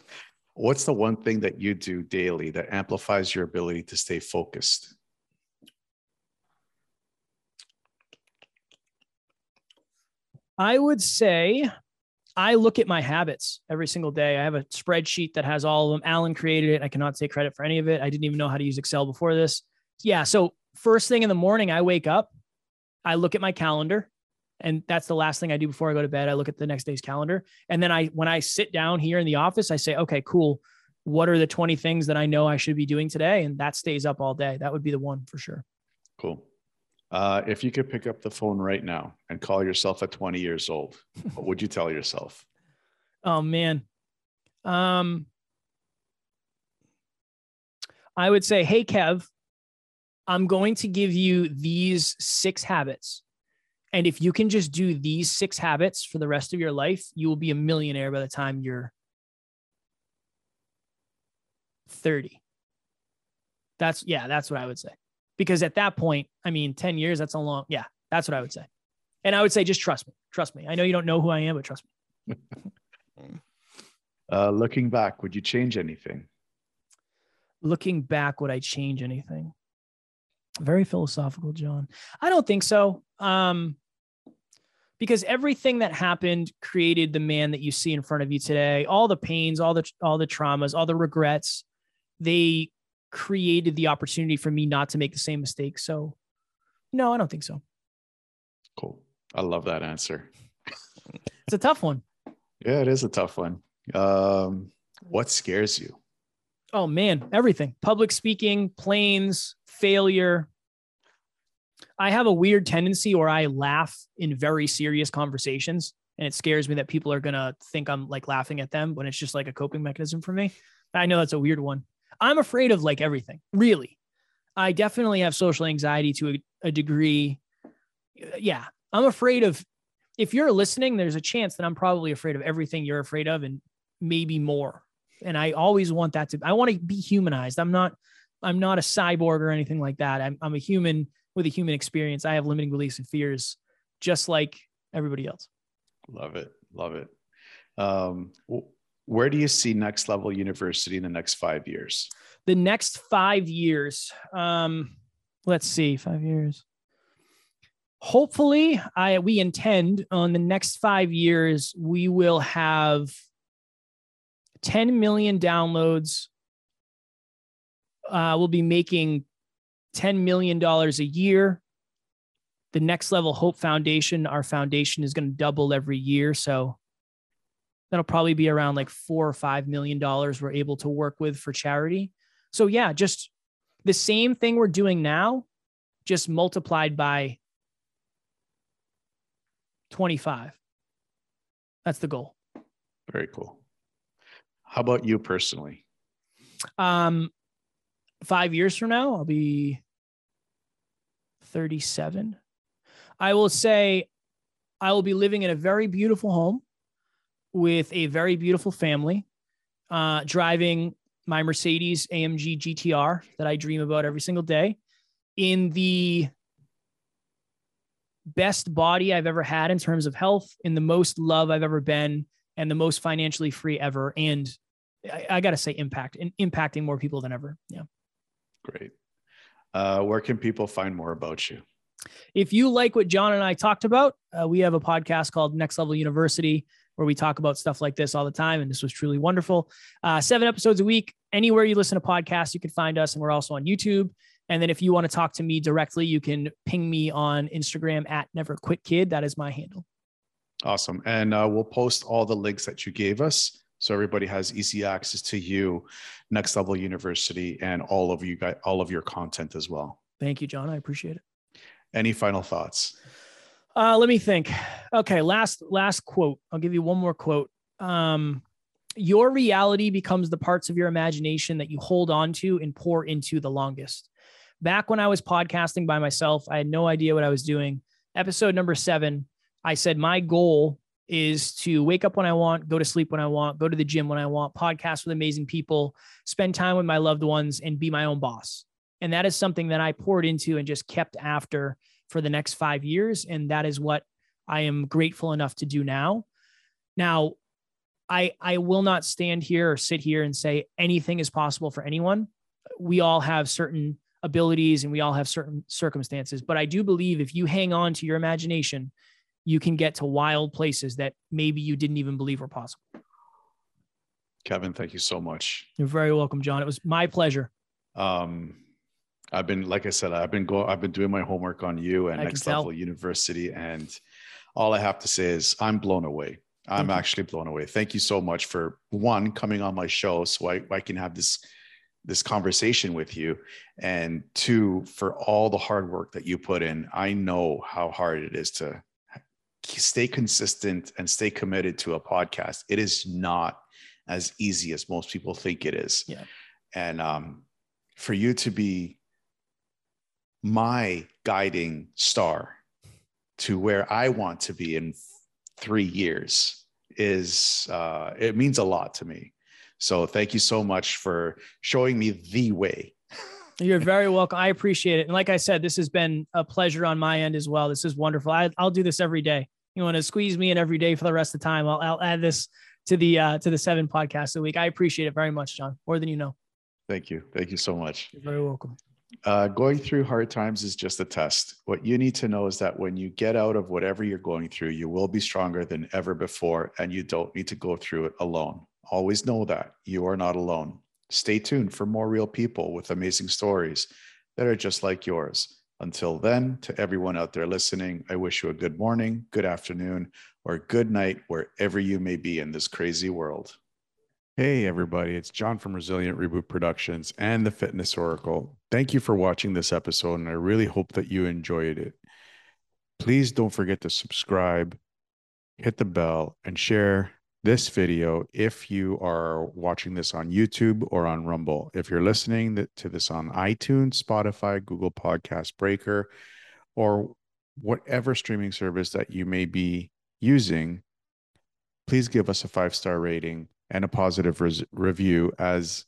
What's the one thing that you do daily that amplifies your ability to stay focused? I would say I look at my habits every single day. I have a spreadsheet that has all of them. Alan created it. I cannot take credit for any of it. I didn't even know how to use Excel before this. Yeah. So, first thing in the morning, I wake up, I look at my calendar, and that's the last thing I do before I go to bed. I look at the next day's calendar. And then I, when I sit down here in the office, I say, okay, cool. What are the 20 things that I know I should be doing today? And that stays up all day. That would be the one for sure. Cool. Uh, if you could pick up the phone right now and call yourself at 20 years old, what would you tell yourself? *laughs* Oh man. Um I would say, "Hey Kev, I'm going to give you these 6 habits. And if you can just do these 6 habits for the rest of your life, you will be a millionaire by the time you're 30." That's yeah, that's what I would say. Because at that point, I mean, 10 years, that's a long, yeah, that's what I would say. And I would say, just trust me. Trust me. I know you don't know who I am, but trust me. *laughs* Uh, looking back, would you change anything? looking back, would I change anything? Very philosophical, John. I don't think so. Um, because everything that happened created the man that you see in front of you today. All the pains, all the all the traumas, all the regrets, they created the opportunity for me not to make the same mistake. So, no, I don't think so. Cool. I love that answer. It's a tough one. Yeah, it is a tough one. Um, what scares you? Oh man, everything. Public speaking, planes, failure. I have a weird tendency where I laugh in very serious conversations and it scares me that people are going to think I'm like laughing at them when it's just like a coping mechanism for me. I know that's a weird one. I'm afraid of like everything, really. I definitely have social anxiety to a, a degree. Yeah, I'm afraid of if you're listening, there's a chance that I'm probably afraid of everything you're afraid of and maybe more. And I always want that to I want to be humanized. I'm not I'm not a cyborg or anything like that. I'm I'm a human with a human experience. I have limiting beliefs and fears just like everybody else. Love it. Love it. Um, where do you see next level university in the next five years? The next five years. Um, let's see, five years hopefully i we intend on the next five years we will have 10 million downloads uh, we'll be making 10 million dollars a year the next level hope foundation our foundation is going to double every year so that'll probably be around like four or five million dollars we're able to work with for charity so yeah just the same thing we're doing now just multiplied by 25. That's the goal. Very cool. How about you personally? Um, five years from now, I'll be 37. I will say I will be living in a very beautiful home with a very beautiful family, uh, driving my Mercedes AMG GTR that I dream about every single day in the best body I've ever had in terms of health, in the most love I've ever been, and the most financially free ever. And I, I got to say, impact and impacting more people than ever. Yeah. Great. Uh, where can people find more about you? If you like what John and I talked about, uh, we have a podcast called Next Level University where we talk about stuff like this all the time. And this was truly wonderful. Uh, seven episodes a week. Anywhere you listen to podcasts, you can find us. And we're also on YouTube. And then if you want to talk to me directly, you can ping me on Instagram at Never Quit Kid. That is my handle. Awesome. And uh, we'll post all the links that you gave us. So everybody has easy access to you, Next Level University, and all of you guys, all of your content as well. Thank you, John. I appreciate it. Any final thoughts? Uh, let me think. Okay, last last quote. I'll give you one more quote. Um, your reality becomes the parts of your imagination that you hold on to and pour into the longest back when I was podcasting by myself, I had no idea what I was doing. Episode number seven, I said, My goal is to wake up when I want, go to sleep when I want, go to the gym when I want, podcast with amazing people, spend time with my loved ones, and be my own boss. And that is something that I poured into and just kept after for the next five years. And that is what I am grateful enough to do now. Now, I, I will not stand here or sit here and say anything is possible for anyone. We all have certain abilities and we all have certain circumstances. But I do believe if you hang on to your imagination, you can get to wild places that maybe you didn't even believe were possible. Kevin, thank you so much. You're very welcome, John. It was my pleasure. Um, I've been, like I said, I've been going, I've been doing my homework on you and I Next Level University, and all I have to say is I'm blown away. I'm actually blown away. Thank you so much for one coming on my show, so I, I can have this this conversation with you and two for all the hard work that you put in i know how hard it is to stay consistent and stay committed to a podcast. It is not as easy as most people think it is. Yeah. And um, for you to be my guiding star to where i want to be in three years is uh, it means a lot to me. So thank you so much for showing me the way. You're very welcome. I appreciate it. And like I said, this has been a pleasure on my end as well. This is wonderful. I, will do this every day. You want to squeeze me in every day for the rest of the time. I'll, I'll add this to the uh, to the seven podcasts a week. I appreciate it very much, John, more than you know. Thank you. Thank you so much. You're very welcome. Uh, going through hard times is just a test. What you need to know is that when you get out of whatever you're going through, you will be stronger than ever before, and you don't need to go through it alone. Always know that you are not alone. Stay tuned for more real people with amazing stories that are just like yours. Until then, to everyone out there listening, I wish you a good morning, good afternoon, or good night wherever you may be in this crazy world. Hey, everybody, it's John from Resilient Reboot Productions and the Fitness Oracle. Thank you for watching this episode, and I really hope that you enjoyed it. Please don't forget to subscribe, hit the bell, and share this video if you are watching this on YouTube or on Rumble. If you're listening to this on iTunes, Spotify, Google Podcast Breaker, or whatever streaming service that you may be using, please give us a five star rating and a positive res- review as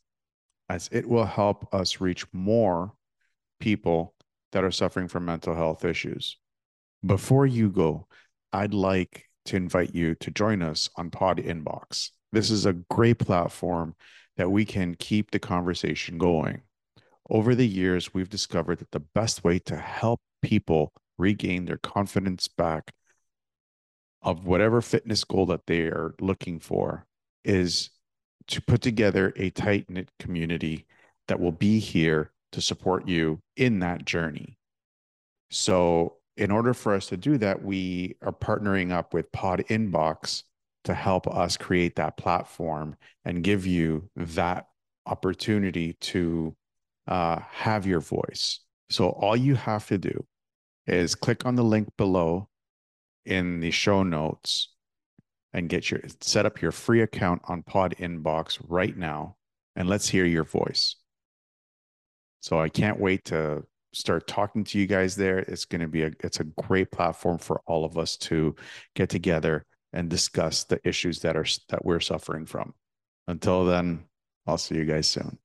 as it will help us reach more people that are suffering from mental health issues. Before you go, I'd like to invite you to join us on Pod Inbox. This is a great platform that we can keep the conversation going. Over the years, we've discovered that the best way to help people regain their confidence back of whatever fitness goal that they are looking for is to put together a tight knit community that will be here to support you in that journey. So, in order for us to do that, we are partnering up with Pod Inbox to help us create that platform and give you that opportunity to uh, have your voice. So, all you have to do is click on the link below in the show notes and get your set up your free account on Pod Inbox right now and let's hear your voice. So I can't wait to start talking to you guys there. It's going to be a it's a great platform for all of us to get together and discuss the issues that are that we're suffering from. Until then, I'll see you guys soon.